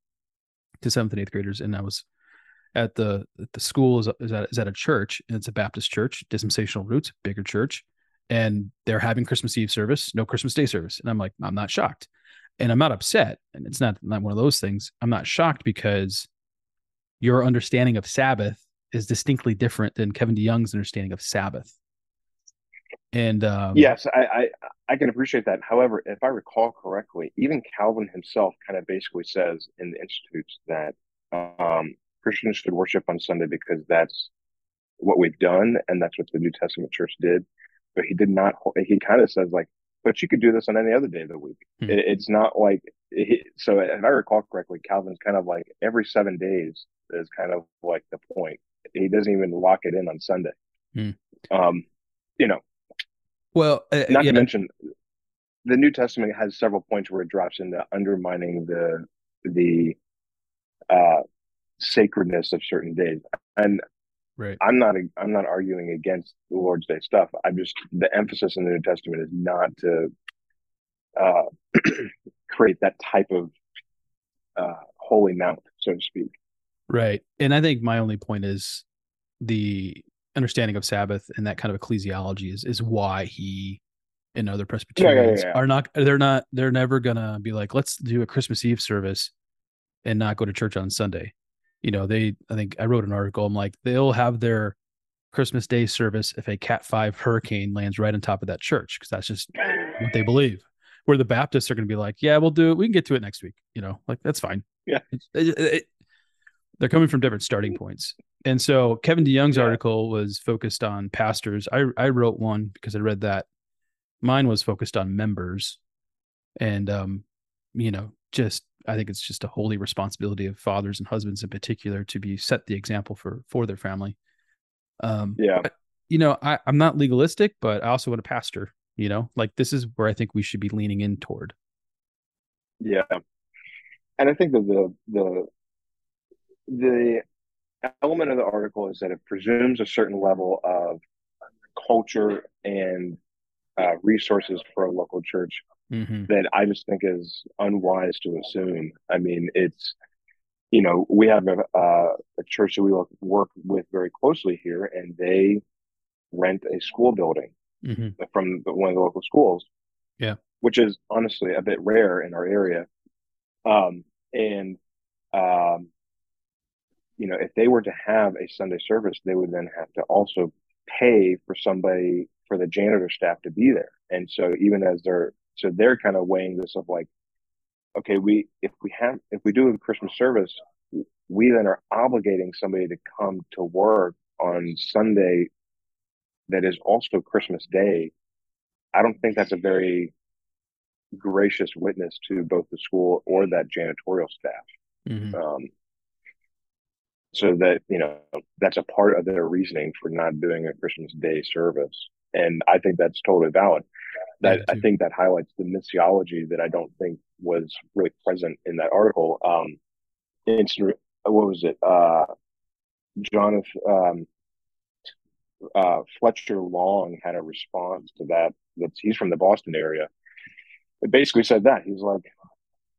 to seventh and eighth graders, and I was at the the school is, is at, is at a church, and it's a Baptist church, dispensational roots, bigger church, and they're having Christmas Eve service, no Christmas Day service, and I'm like, I'm not shocked, and I'm not upset, and it's not not one of those things. I'm not shocked because your understanding of Sabbath is distinctly different than Kevin DeYoung's understanding of Sabbath. And um, yes, I, I, I can appreciate that. However, if I recall correctly, even Calvin himself kind of basically says in the institutes that um, Christians should worship on Sunday because that's what we've done and that's what the New Testament church did. But he did not. He kind of says like but you could do this on any other day of the week. Hmm. It, it's not like it, so. If I recall correctly, Calvin's kind of like every seven days is kind of like the point. He doesn't even lock it in on Sunday. Hmm. Um, you know, Well, uh, not to mention the New Testament has several points where it drops into undermining the the uh, sacredness of certain days. And right. I'm not I'm not arguing against the Lord's Day stuff. I'm just the emphasis in the New Testament is not to uh, create that type of uh, holy mount, so to speak. Right. And I think my only point is the understanding of Sabbath and that kind of ecclesiology is is why he and other Presbyterians yeah. are not they're not they're never gonna be like, let's do a Christmas Eve service and not go to church on Sunday. You know, they I think I wrote an article, I'm like, they'll have their Christmas Day service if a Cat Five hurricane lands right on top of that church, because that's just what they believe. Where the Baptists are going to be like, yeah, we'll do it. We can get to it next week. You know, like that's fine. Yeah. It- it- they're coming from different starting points. And so Kevin DeYoung's Yeah. article was focused on pastors. I, I wrote one because I read that. Mine was focused on members. And, um, you know, just, I think it's just a holy responsibility of fathers and husbands in particular to be set the example for, for their family. Um, Yeah. but, you know, I, I'm not legalistic, but I also want a pastor, you know, like this is where I think we should be leaning in toward. Yeah, and I think that the the the element of the article is that it presumes a certain level of culture and uh, resources for a local church Mm-hmm. that I just think is unwise to assume. I mean, it's you know we have a, uh, a church that we work- with very closely here, and they rent a school building Mm-hmm. from the, one of the local schools. Yeah. Which is honestly a bit rare in our area. Um, and, um, you know, if they were to have a Sunday service, they would then have to also pay for somebody, for the janitor staff to be there. And so even as they're, so they're kind of weighing this of like, okay, we, if we have, if we do a Christmas service, we then are obligating somebody to come to work on Sunday that is also Christmas Day, I don't think that's a very gracious witness to both the school or that janitorial staff. Mm-hmm. Um, so that you know that's a part of their reasoning for not doing a Christmas Day service, and I think that's totally valid. That I think that highlights the missiology that I don't think was really present in that article. Um, it's what was it? Uh, Jonathan um, uh, Fletcher Long had a response to that. That's he's from the Boston area. It basically said that he was like,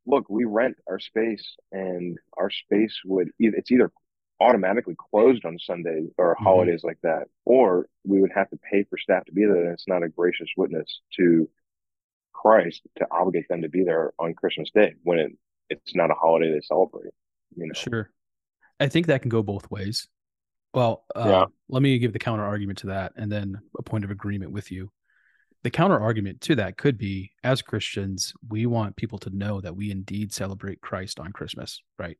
"Look, we rent our space, and our space would either it's either automatically closed on Sunday or Mhm. holidays like that, or we would have to pay for staff to be there. And it's not a gracious witness to Christ to obligate them to be there on Christmas Day when it, it's not a holiday they celebrate. You know, Sure. I think that can go both ways. Well, uh, Yeah. let me give the counter argument to that and then a point of agreement with you. The counter argument to that could be as Christians, we want people to know that we indeed celebrate Christ on Christmas, right?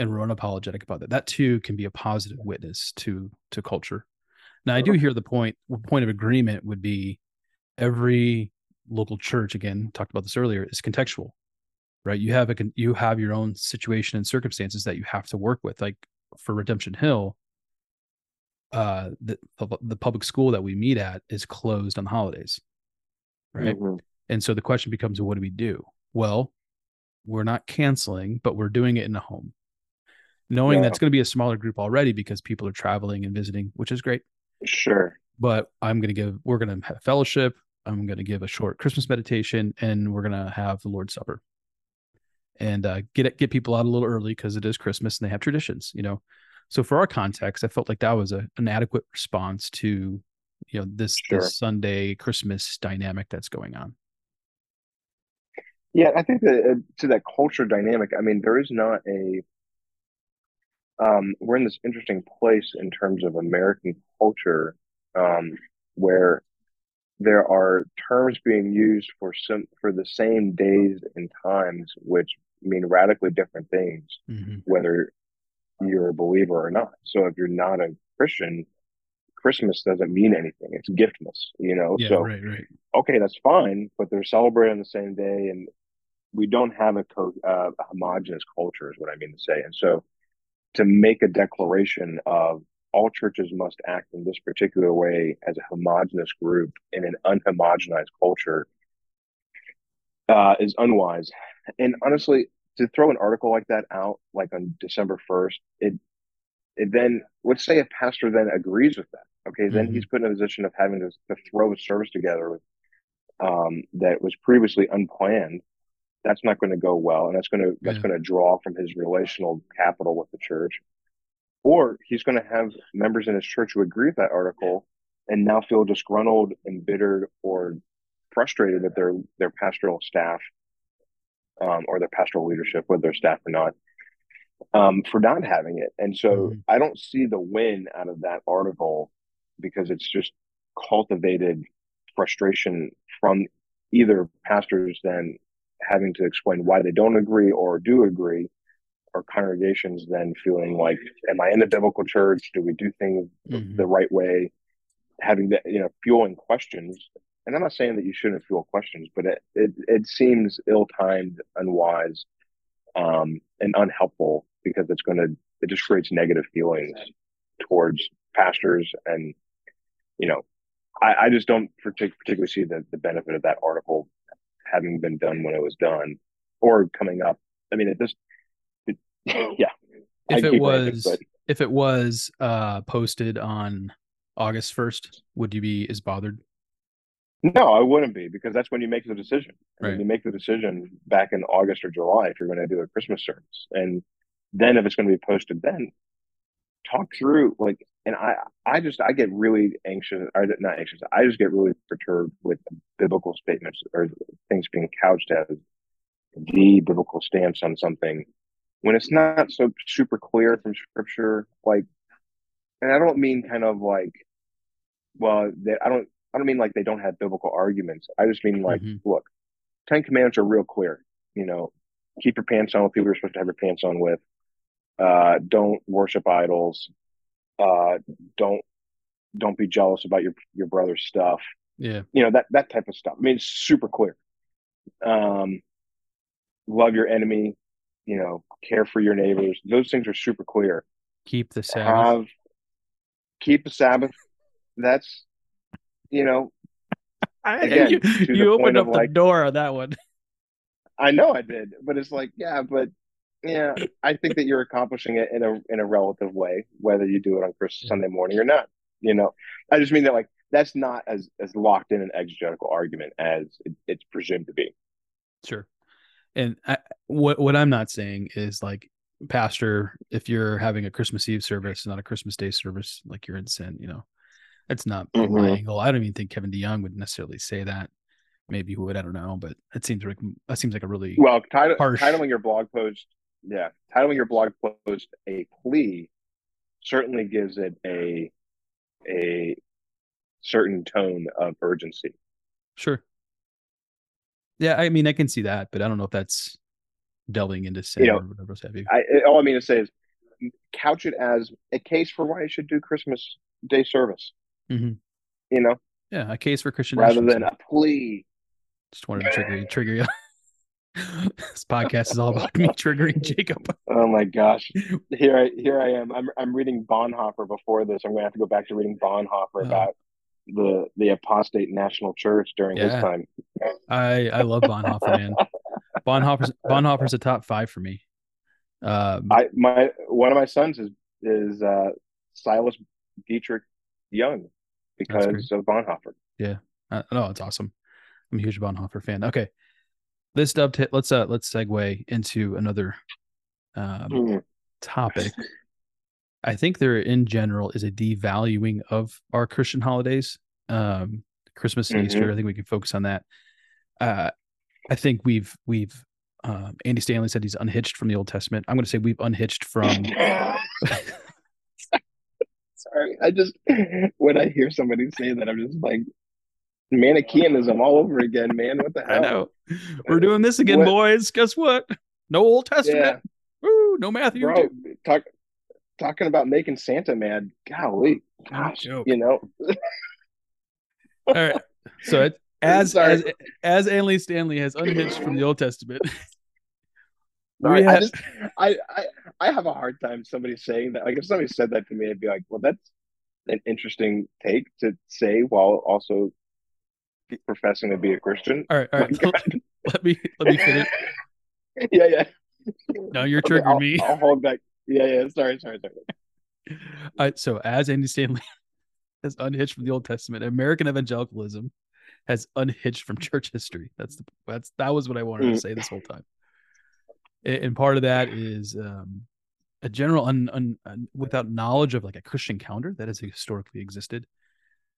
And we're unapologetic about that. That too can be a positive witness to to culture. Now, I do hear the point. Point of agreement would be every local church. Again, talked about this earlier. Is contextual, right? You have a you have your own situation and circumstances that you have to work with. Like for Redemption Hill, uh, the the public school that we meet at is closed on the holidays, right? Mhm. And so the question becomes, what do we do? Well, we're not canceling, but we're doing it in a home, knowing Yeah. that's going to be a smaller group already because people are traveling and visiting, which is great. sure. But I'm going to give, we're going to have fellowship. I'm going to give a short Christmas meditation, and we're going to have the Lord's Supper, and uh, get it, get people out a little early because it is Christmas and they have traditions, you know. So for our context, I felt like that was a, an adequate response to, you know, this Sure. this Sunday Christmas dynamic that's going on. Yeah, I think that uh, to that culture dynamic, I mean, there is not a, um, we're in this interesting place in terms of American culture, um, where there are terms being used for some for the same days and times, which mean radically different things, Mm-hmm. whether you're a believer or not. So if you're not a Christian, Christmas doesn't mean anything. It's giftmas, you know. Yeah, so right, right. okay, that's fine, but they're celebrating on the same day, and we don't have a, co- uh, a homogenous culture, is what I mean to say. And so, to make a declaration of all churches must act in this particular way as a homogenous group in an unhomogenized culture uh, is unwise. And honestly, to throw an article like that out, like on December first, it it then let's say a pastor then agrees with that. Okay, then Mhm. he's put in a position of having to, to throw a service together with um, that was previously unplanned. That's not going to go well, and that's going to that's Yeah. going to draw from his relational capital with the church. Or he's going to have members in his church who agree with that article and now feel disgruntled, embittered, or frustrated that their their pastoral staff um, or their pastoral leadership, whether they're staff or not, um, for not having it. And so Mhm. I don't see the win out of that article because it's just cultivated frustration from either pastors then having to explain why they don't agree or do agree, or congregations then feeling like, am I in the biblical church? Do we do things Mhm. the right way? Having that, you know, fueling questions. And I'm not saying that you shouldn't fuel questions, but it it, it seems ill timed, unwise, um, and unhelpful because it's going to it just creates negative feelings towards pastors and you know I, I just don't partic- particularly see the, the benefit of that article having been done when it was done or coming up. I mean, it just it, yeah. If it was but- if it was uh posted on August first, would you be as bothered? No, I wouldn't be because that's when you make the decision. Right. you make the decision back in August or July if you're going to do a Christmas service, and then if it's going to be posted, then talk through like. And I, I just I get really anxious, or not anxious. I just get really perturbed with biblical statements or things being couched as the biblical stance on something when it's not so super clear from Scripture. Like, and I don't mean kind of like, well, that I don't I don't mean like they don't have biblical arguments. I just mean like, Mhm. look, Ten Commandments are real clear. You know, keep your pants on with people you're supposed to have your pants on with. Uh, don't worship idols. Uh, don't don't be jealous about your your brother's stuff. Yeah. You know that that type of stuff. I mean, it's super clear. Um, love your enemy. You know, care for your neighbors. Those things are super clear Keep the Sabbath. have keep the Sabbath. That's you know, again, you you opened up of, the like- door on that one. I know I did, but it's like, yeah, but yeah, I think that you're accomplishing it in a in a relative way, whether you do it on Christmas Sunday morning or not. You know, I just mean that like that's not as as locked in an exegetical argument as it, it's presumed to be. Sure. And I, what what I'm not saying is like, pastor, if you're having a Christmas Eve service, not a Christmas Day service, like you're in sin. You know, that's not my Mhm. angle. I don't even think Kevin DeYoung would necessarily say that. Maybe he would. I don't know, but it seems like that seems like a really Well, title, Harsh. titling your blog post, yeah, titling your blog post a plea certainly gives it a a certain tone of urgency. sure. Yeah, I mean, I can see that, but I don't know if that's delving into sin know, or whatever else have you. I all I mean to say is couch it as a case for why you should do Christmas Day service. Mhm. You know, Yeah, a case for Christian rather than a plea. Just wanted to trigger you. Trigger you. This podcast is all about me triggering Jacob. Oh my gosh, here I here I am. I'm I'm reading Bonhoeffer before this. I'm going to have to go back to reading Bonhoeffer Oh. about the the apostate national church during his time. I I love Bonhoeffer, man. Bonhoeffer's Bonhoeffer's a top five for me. Um, I my one of my sons is is uh, Silas Dietrich Young because of Bonhoeffer. uh, no, it's awesome. I'm a huge Bonhoeffer fan. Okay, let's dovetail. Let's uh let's segue into another um, Mm. topic. I think there, in general, is a devaluing of our Christian holidays, um, Christmas and Easter. I think we can focus on that. Uh, I think we've we've um, Andy Stanley said he's unhitched from the Old Testament. I'm going to say we've unhitched from. Sorry, I just when I hear somebody say that, I'm just like Manichaeanism all over again, man. What the I hell? know we're doing this again, What- boys. Guess what? No Old Testament. Yeah, Woo, no Matthew. bro. Talk talking about making Santa mad. Golly, gosh, joke. you know. All right. So it, as as as Anley Stanley has unhitched from the Old Testament. Sorry, we I just I, I I have a hard time somebody saying that. Like if somebody said that to me, I'd be like, well, that's an interesting take to say while also professing to be a Christian. all right, all right. let me let me finish. yeah, yeah. Now you're Okay, triggering I'll, me. I'll hold back. Yeah, yeah. Sorry, sorry, sorry. All right, so as Andy Stanley has unhitched from the Old Testament, American evangelicalism has unhitched from church history. That's the that's that was what I wanted to Mm. say this whole time. And part of that is um, a general un, un, un, without knowledge of like a Christian calendar that has historically existed,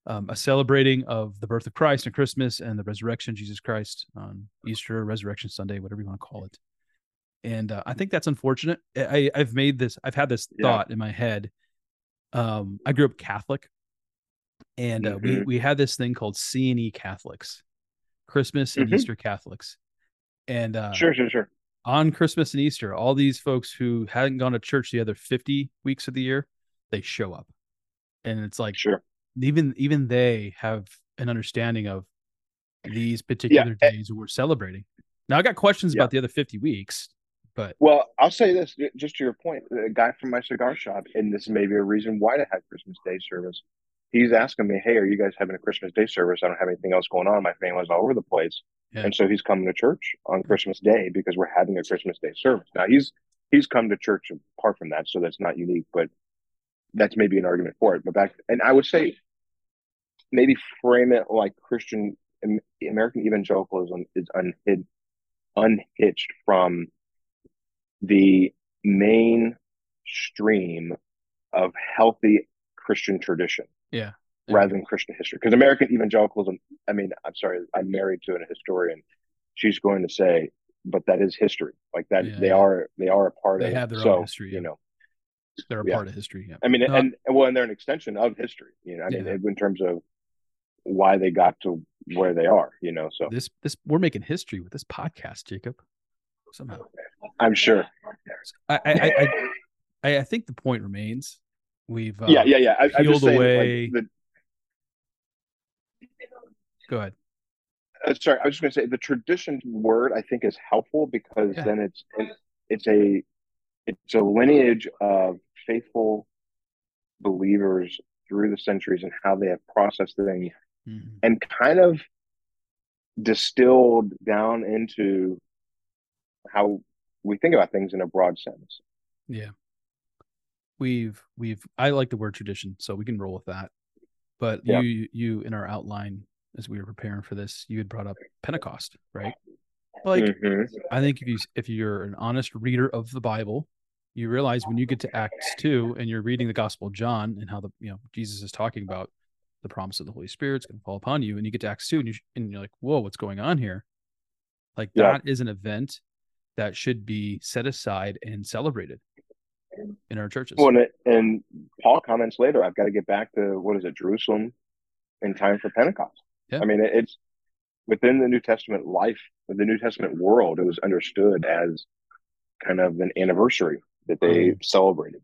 um, a celebrating of the birth of Christ and Christmas and the resurrection of Jesus Christ on Easter, Resurrection Sunday, whatever you want to call it. And uh, I think that's unfortunate. I, I've made this. I've had this Yeah. thought in my head. Um, I grew up Catholic, and uh, we Mhm. we had this thing called C and E Catholics, Christmas and Mhm. Easter Catholics, and uh, Sure, sure, sure. on Christmas and Easter, all these folks who hadn't gone to church the other 50 weeks of the year, they show up. And it's like Sure. Even even they have an understanding of these particular eh days we're celebrating. Now I got questions Yeah. about the other 50 weeks, but Well, I'll say this just to your point. The guy from my cigar shop, and this may be a reason why to have Christmas Day service. He's asking me, "Hey, are you guys having a Christmas Day service? I don't have anything else going on. My family's all over the place." Yeah. And so he's coming to church on Christmas Day because we're having a Christmas Day service. Now he's he's come to church apart from that, so that's not unique, but that's maybe an argument for it. But back and I would say maybe frame it like Christian American evangelicalism is unhid, unhitched from the main stream of healthy Christian tradition yeah. rather than Christian history. Because American evangelicalism, I mean, I'm sorry, I'm married to an historian. She's going to say, but that is history. Like that, Yeah, they yeah. are they are a part They of it. have their own so, history, You know, they're a yeah. part of history. Yeah. I mean, No, and, and well, and they're an extension of history. You know, I mean, Yeah. in terms of why they got to where they are. You know, so this this we're making history with this podcast, Jacob. Somehow. I'm sure. I I I, I, think the point remains. We've uh, yeah, yeah, yeah. I, I'm peeled saying, away- like, the, Go ahead. uh, sorry, I was just going to say the tradition word I think is helpful because Yeah. then it's it's a it's a lineage of faithful believers through the centuries and how they have processed things Mhm. and kind of distilled down into how we think about things in a broad sense. Yeah. We've we've I like the word tradition, so we can roll with that. But Yeah. you you in our outline as we were preparing for this, you had brought up Pentecost, right? Like Mhm. I think if you if you're an honest reader of the Bible, you realize when you get to Acts two and you're reading the Gospel of John and how the you know Jesus is talking about the promise of the Holy Spirit's going to fall upon you, and you get to Acts two and you and you're like, whoa, what's going on here? Like Yeah. that is an event that should be set aside and celebrated in our churches. Well, and, it, and Paul comments later, I've got to get back to what is it, Jerusalem in time for Pentecost. Yeah. I mean, it, it's within the New Testament life, the New Testament world, it was understood as kind of an anniversary that they celebrated.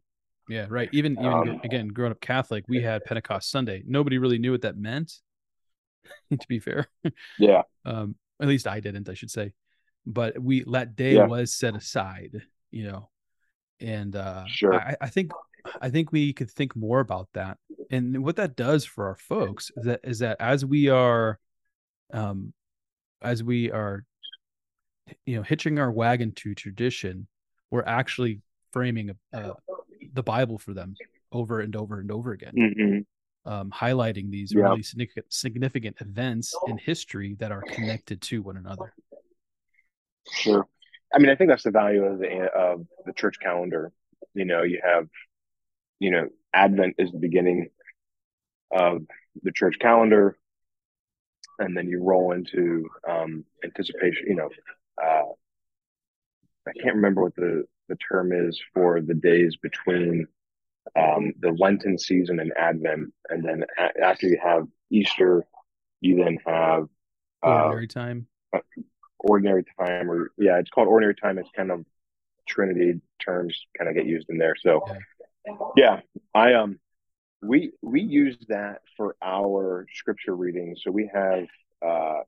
Yeah, right. Even even Um, again, growing up Catholic, we had Pentecost Sunday. Nobody really knew what that meant. to be fair, Yeah. um, at least I didn't. I should say, but we that day Yeah. was set aside. You know, and uh, Sure. I, I think I think we could think more about that. And what that does for our folks is that is that as we are, um, as we are, you know, hitching our wagon to tradition, we're actually framing a, the Bible for them over and over and over again, hmm um, highlighting these Yeah. really significant significant events in history that are connected to one another. Sure. I mean, I think that's the value of the of the church calendar. You know, you have, you know, Advent is the beginning of the church calendar, and then you roll into um, anticipation. You know, uh, I can't remember what the the term is for the days between um, the Lenten season and Advent, and then a- after you have Easter, you then have uh, Ordinary time. ordinary time or yeah it's called ordinary time it's kind of trinity terms kind of get used in there so Yeah. I um, we we use that for our scripture readings. So we have uh,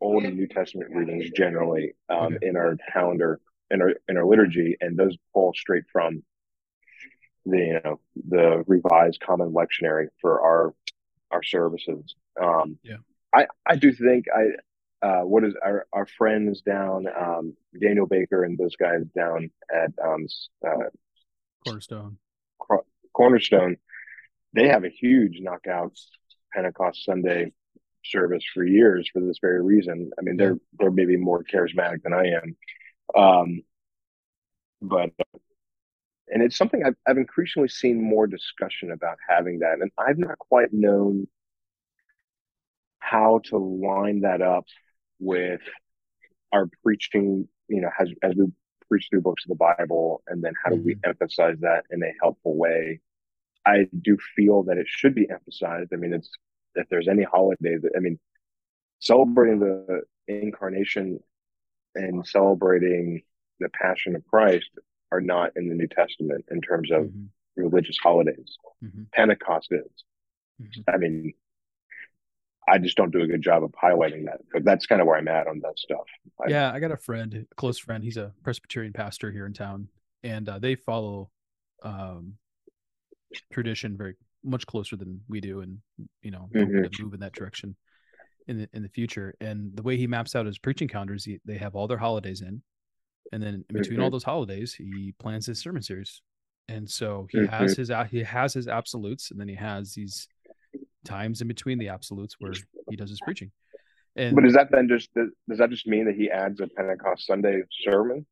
Old and New Testament readings generally um, in our calendar in our in our liturgy, and those pull straight from the you know the revised common lectionary for our our services. Um, Yeah. I I do think I. Uh, what is our, our friends down, um, Daniel Baker and those guys down at um, uh, Cornerstone. Cor- Cornerstone, they have a huge knockout Pentecost Sunday service for years for this very reason. I mean, they're they're maybe more charismatic than I am, um, but and it's something I've I've increasingly seen more discussion about having that, and I've not quite known how to line that up with our preaching. You know, as as we preach through books of the Bible, and then how do we emphasize that in a helpful way? I do feel that it should be emphasized. I mean, it's if there's any holiday that I mean, celebrating the incarnation and celebrating the passion of Christ are not in the New Testament in terms of Mhm, religious holidays. mhm, Pentecost is. mhm. I mean, I just don't do a good job of highlighting that, but that's kind of where I'm at on that stuff. I- Yeah, I got a friend, a close friend. He's a Presbyterian pastor here in town, and uh, they follow um, tradition very much closer than we do, and you know, to move in that direction in the in the future. And the way he maps out his preaching calendars, he, they have all their holidays in, and then in between all Mhm. those holidays, he plans his sermon series. And so he has his a- he has his absolutes, and then he has these times in between the absolutes where he does his preaching. And But does that then just does that just mean that he adds a Pentecost Sunday sermon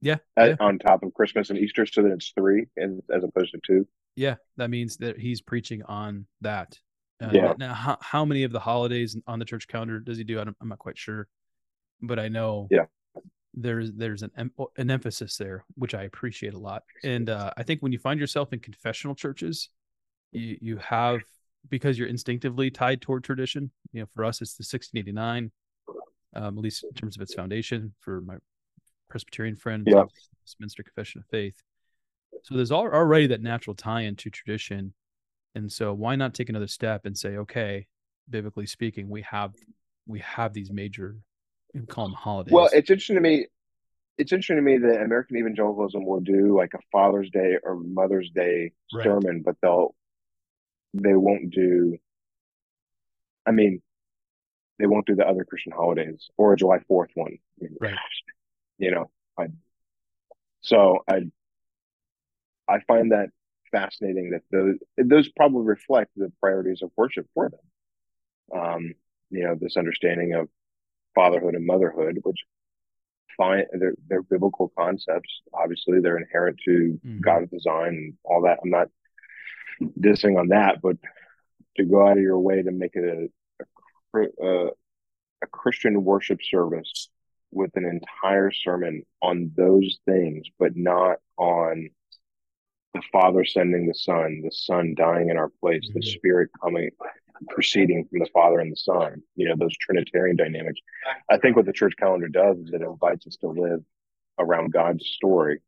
yeah, at, yeah. on top of Christmas and Easter, so that it's three and, as opposed to two? Yeah, that means that he's preaching on that. Uh, Yeah. Now, how, how many of the holidays on the church calendar does he do? I don't, I'm not quite sure, but I know Yeah. there's there's an em- an emphasis there, which I appreciate a lot. And uh, I think when you find yourself in confessional churches, you you have because you're instinctively tied toward tradition. You know, for us, it's the 1689, um, at least in terms of its foundation. For my Presbyterian friend, Yeah. Westminster Confession of Faith. So there's already that natural tie into tradition. And so why not take another step and say, okay, biblically speaking, we have we have these major you call them holidays. Well, it's interesting to me. It's interesting to me that American evangelicalism will do like a Father's Day or Mother's Day Right. sermon, but they'll they won't do. I mean, they won't do the other Christian holidays or a July Fourth one. Right. You know, I. So I. I find that fascinating that those those probably reflect the priorities of worship for them. Um, you know, this understanding of fatherhood and motherhood, which find they're they're biblical concepts. Obviously, they're inherent to Mhm. God's design and all that. I'm not dissing on that, but to go out of your way to make it a a, a, a Christian worship service with an entire sermon on those things, but not on the Father sending the Son, the Son dying in our place, the Mhm. Spirit coming, proceeding from the Father and the Son. You know those Trinitarian dynamics. I think what the church calendar does is it invites us to live around God's story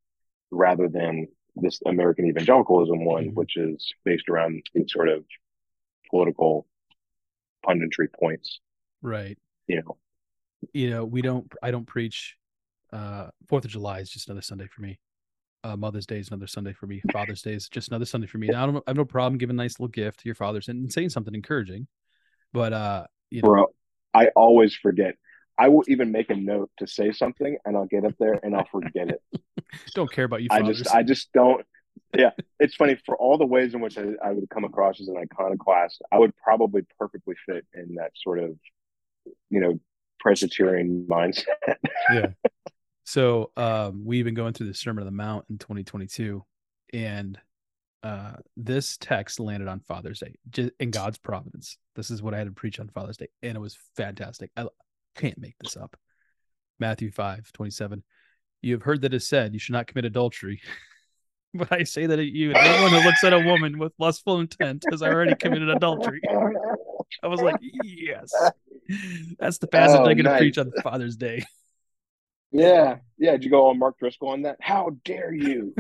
rather than this American evangelicalism one, Mhm. which is based around these sort of political punditry points. right. You know, You know, we don't I don't preach uh Fourth of July is just another Sunday for me. Uh, Mother's Day is another Sunday for me. Father's Day is just another Sunday for me. Now, I don't I have no problem giving a nice little gift to your fathers and saying something encouraging. But uh, you know, bro, I always forget. I will even make a note to say something, and I'll get up there and I'll forget it. don't care about you I just, I just don't. Yeah, it's funny for all the ways in which I, I would come across as an iconoclast. I would probably perfectly fit in that sort of, you know, Presbyterian mindset. yeah. So um, we've been going through the Sermon on the Mount in 2022, and uh, this text landed on Father's Day just in God's providence. This is what I had to preach on Father's Day, and it was fantastic. I can't make this up. Matthew 5 27. You have heard that it is said, You should not commit adultery. but I say that you, anyone who looks at a woman with lustful intent has already committed adultery. I was like, Yes, that's the passage Oh, I'm going to nice. preach on Father's Day. Yeah, yeah. Did you go on Mark Driscoll on that? How dare you?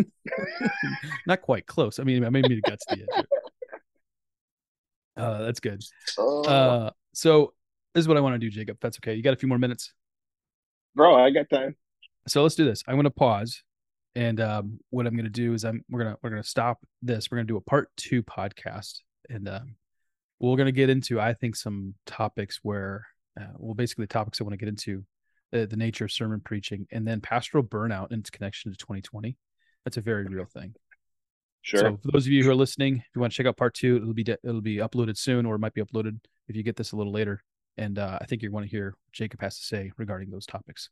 Not quite close. I mean, I maybe got to the edge. Uh, that's good. Oh, Uh, so this is what I want to do, Jacob. That's okay. You got a few more minutes. bro, I got time. So let's do this. I'm going to pause, and um, what I'm going to do is I'm we're gonna we're gonna stop this. We're gonna do a part two podcast, and um, we're gonna get into I think some topics where uh, well basically the topics I want to get into the, the nature of sermon preaching, and then pastoral burnout and its connection to 2020. That's a very real thing. Sure. So for those of you who are listening, if you want to check out part two, it'll be de- it'll be uploaded soon, or it might be uploaded if you get this a little later. And uh, I think you want to hear what Jacob has to say regarding those topics.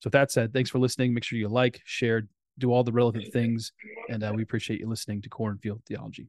So with that said, thanks for listening. Make sure you like, share, do all the relevant things, and uh, we appreciate you listening to Cornfield Theology.